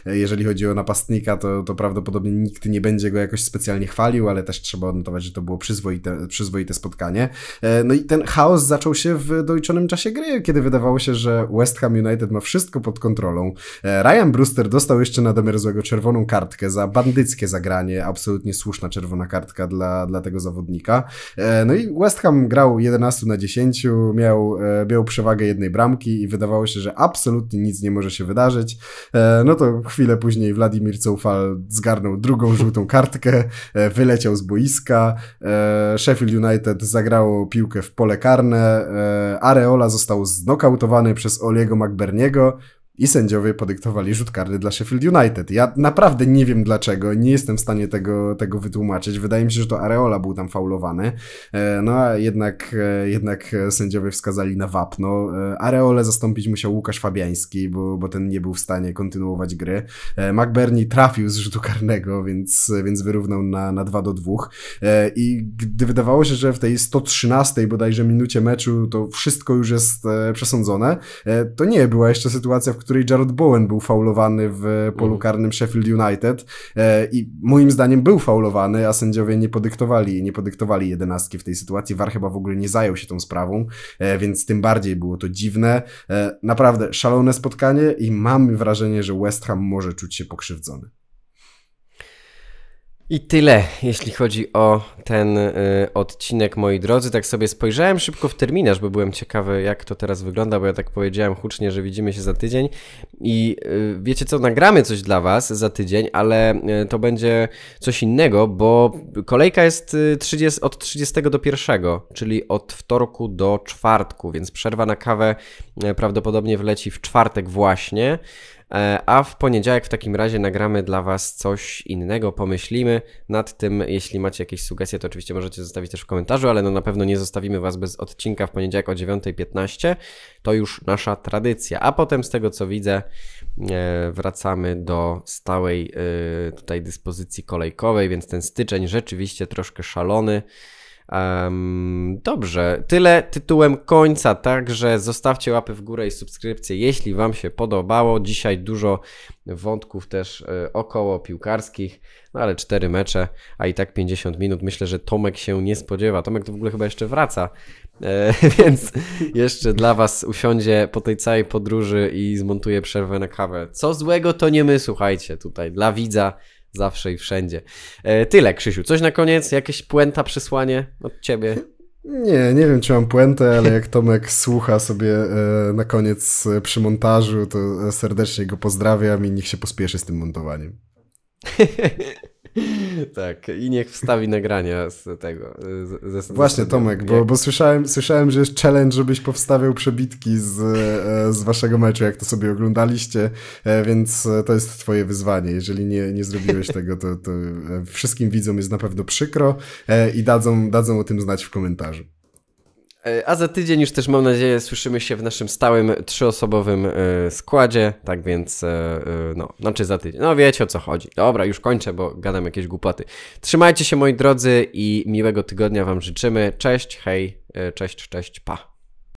e, jeżeli chodzi o napastnika, to, to prawdopodobnie nikt nie będzie go jakoś specjalnie chwalił, ale też trzeba odnotować, że to było przyzwoite, przyzwoite spotkanie. No i ten chaos zaczął się w doliczonym czasie gry, kiedy wydawało się, że West Ham United ma wszystko pod kontrolą. E, Ryan Brewster dostał jeszcze na domiar złego czerwoną kartkę za bandyckie zagranie, absolutnie słuszna czerwona kartka dla, dla tego zawodnika. E, no i West Ham grał 11 na 10, miał, e, miał przewagę jednej bramki i wydawało się, że absolutnie nic nie może się wydarzyć. No to chwilę później Wladimir Coufal zgarnął drugą żółtą kartkę, wyleciał z boiska, Sheffield United zagrało piłkę w pole karne, Areola został znokautowany przez Oliego McBerniego i sędziowie podyktowali rzut karny dla Sheffield United. Ja naprawdę nie wiem dlaczego, nie jestem w stanie tego, tego wytłumaczyć. Wydaje mi się, że to Areola był tam faulowany, e, no a jednak, e, jednak sędziowie wskazali na wapno. E, Areole zastąpić musiał Łukasz Fabiański, bo, bo ten nie był w stanie kontynuować gry. McBurney trafił z rzutu karnego, więc, więc wyrównał na, na 2 do 2. I gdy wydawało się, że w tej 113 bodajże minucie meczu to wszystko już jest przesądzone, to nie była jeszcze sytuacja, w której Jared Bowen był faulowany w polu mm. karnym Sheffield United e, i moim zdaniem był faulowany, a sędziowie nie podyktowali, nie podyktowali jedenastki w tej sytuacji. War chyba w ogóle nie zajął się tą sprawą, e, więc tym bardziej było to dziwne. E, naprawdę szalone spotkanie i mam wrażenie, że West Ham może czuć się pokrzywdzony. I tyle, jeśli chodzi o ten y, odcinek, moi drodzy. Tak sobie spojrzałem szybko w terminarz, bo byłem ciekawy, jak to teraz wygląda, bo ja tak powiedziałem hucznie, że widzimy się za tydzień. I y, wiecie co, nagramy coś dla Was za tydzień, ale y, to będzie coś innego, bo kolejka jest 30, od 30 do 1, czyli od wtorku do czwartku, więc przerwa na kawę y, prawdopodobnie wleci w czwartek właśnie. E, a w poniedziałek w takim razie nagramy dla Was coś innego, pomyślimy nad tym. Jeśli macie jakieś sugestie, to oczywiście możecie zostawić też w komentarzu, ale no na pewno nie zostawimy Was bez odcinka w poniedziałek o 9.15. To już nasza tradycja. A potem z tego co widzę, e, wracamy do stałej e, tutaj dyspozycji kolejkowej, więc ten styczeń rzeczywiście troszkę szalony. Um, dobrze, tyle tytułem końca, także zostawcie łapy w górę i subskrypcję, jeśli Wam się podobało. Dzisiaj dużo wątków też y, około piłkarskich, no ale cztery mecze, a i tak 50 minut. Myślę, że Tomek się nie spodziewa. Tomek to w ogóle chyba jeszcze wraca, e, (laughs) więc jeszcze dla Was usiądzie po tej całej podróży i zmontuje przerwę na kawę. Co złego to nie my, słuchajcie, tutaj dla widza zawsze i wszędzie. E, tyle, Krzysiu. Coś na koniec? Jakieś puenta, przesłanie od ciebie? Nie, nie wiem, czy mam puentę, ale jak Tomek słucha sobie e, na koniec e, przy montażu, to serdecznie go pozdrawiam i niech się pospieszy z tym montowaniem. (laughs) (laughs) tak, i niech wstawi nagrania z tego. Ze, ze Właśnie, Tomek, bo, bo słyszałem, słyszałem, że jest challenge, żebyś powstawiał przebitki z, e, z waszego meczu, jak to sobie oglądaliście, e, więc e, to jest twoje wyzwanie. Jeżeli nie, nie zrobiłeś tego, to, to wszystkim widzom jest na pewno przykro i dadzą, dadzą o tym znać w komentarzu. E, a za tydzień już też mam nadzieję słyszymy się w naszym stałym trzyosobowym e, składzie, tak więc e, no, znaczy za tydzień. No wiecie o co chodzi. Dobra, już kończę, bo gadam jakieś głupoty. Trzymajcie się moi drodzy i miłego tygodnia wam życzymy. Cześć, hej, cześć, cześć, pa.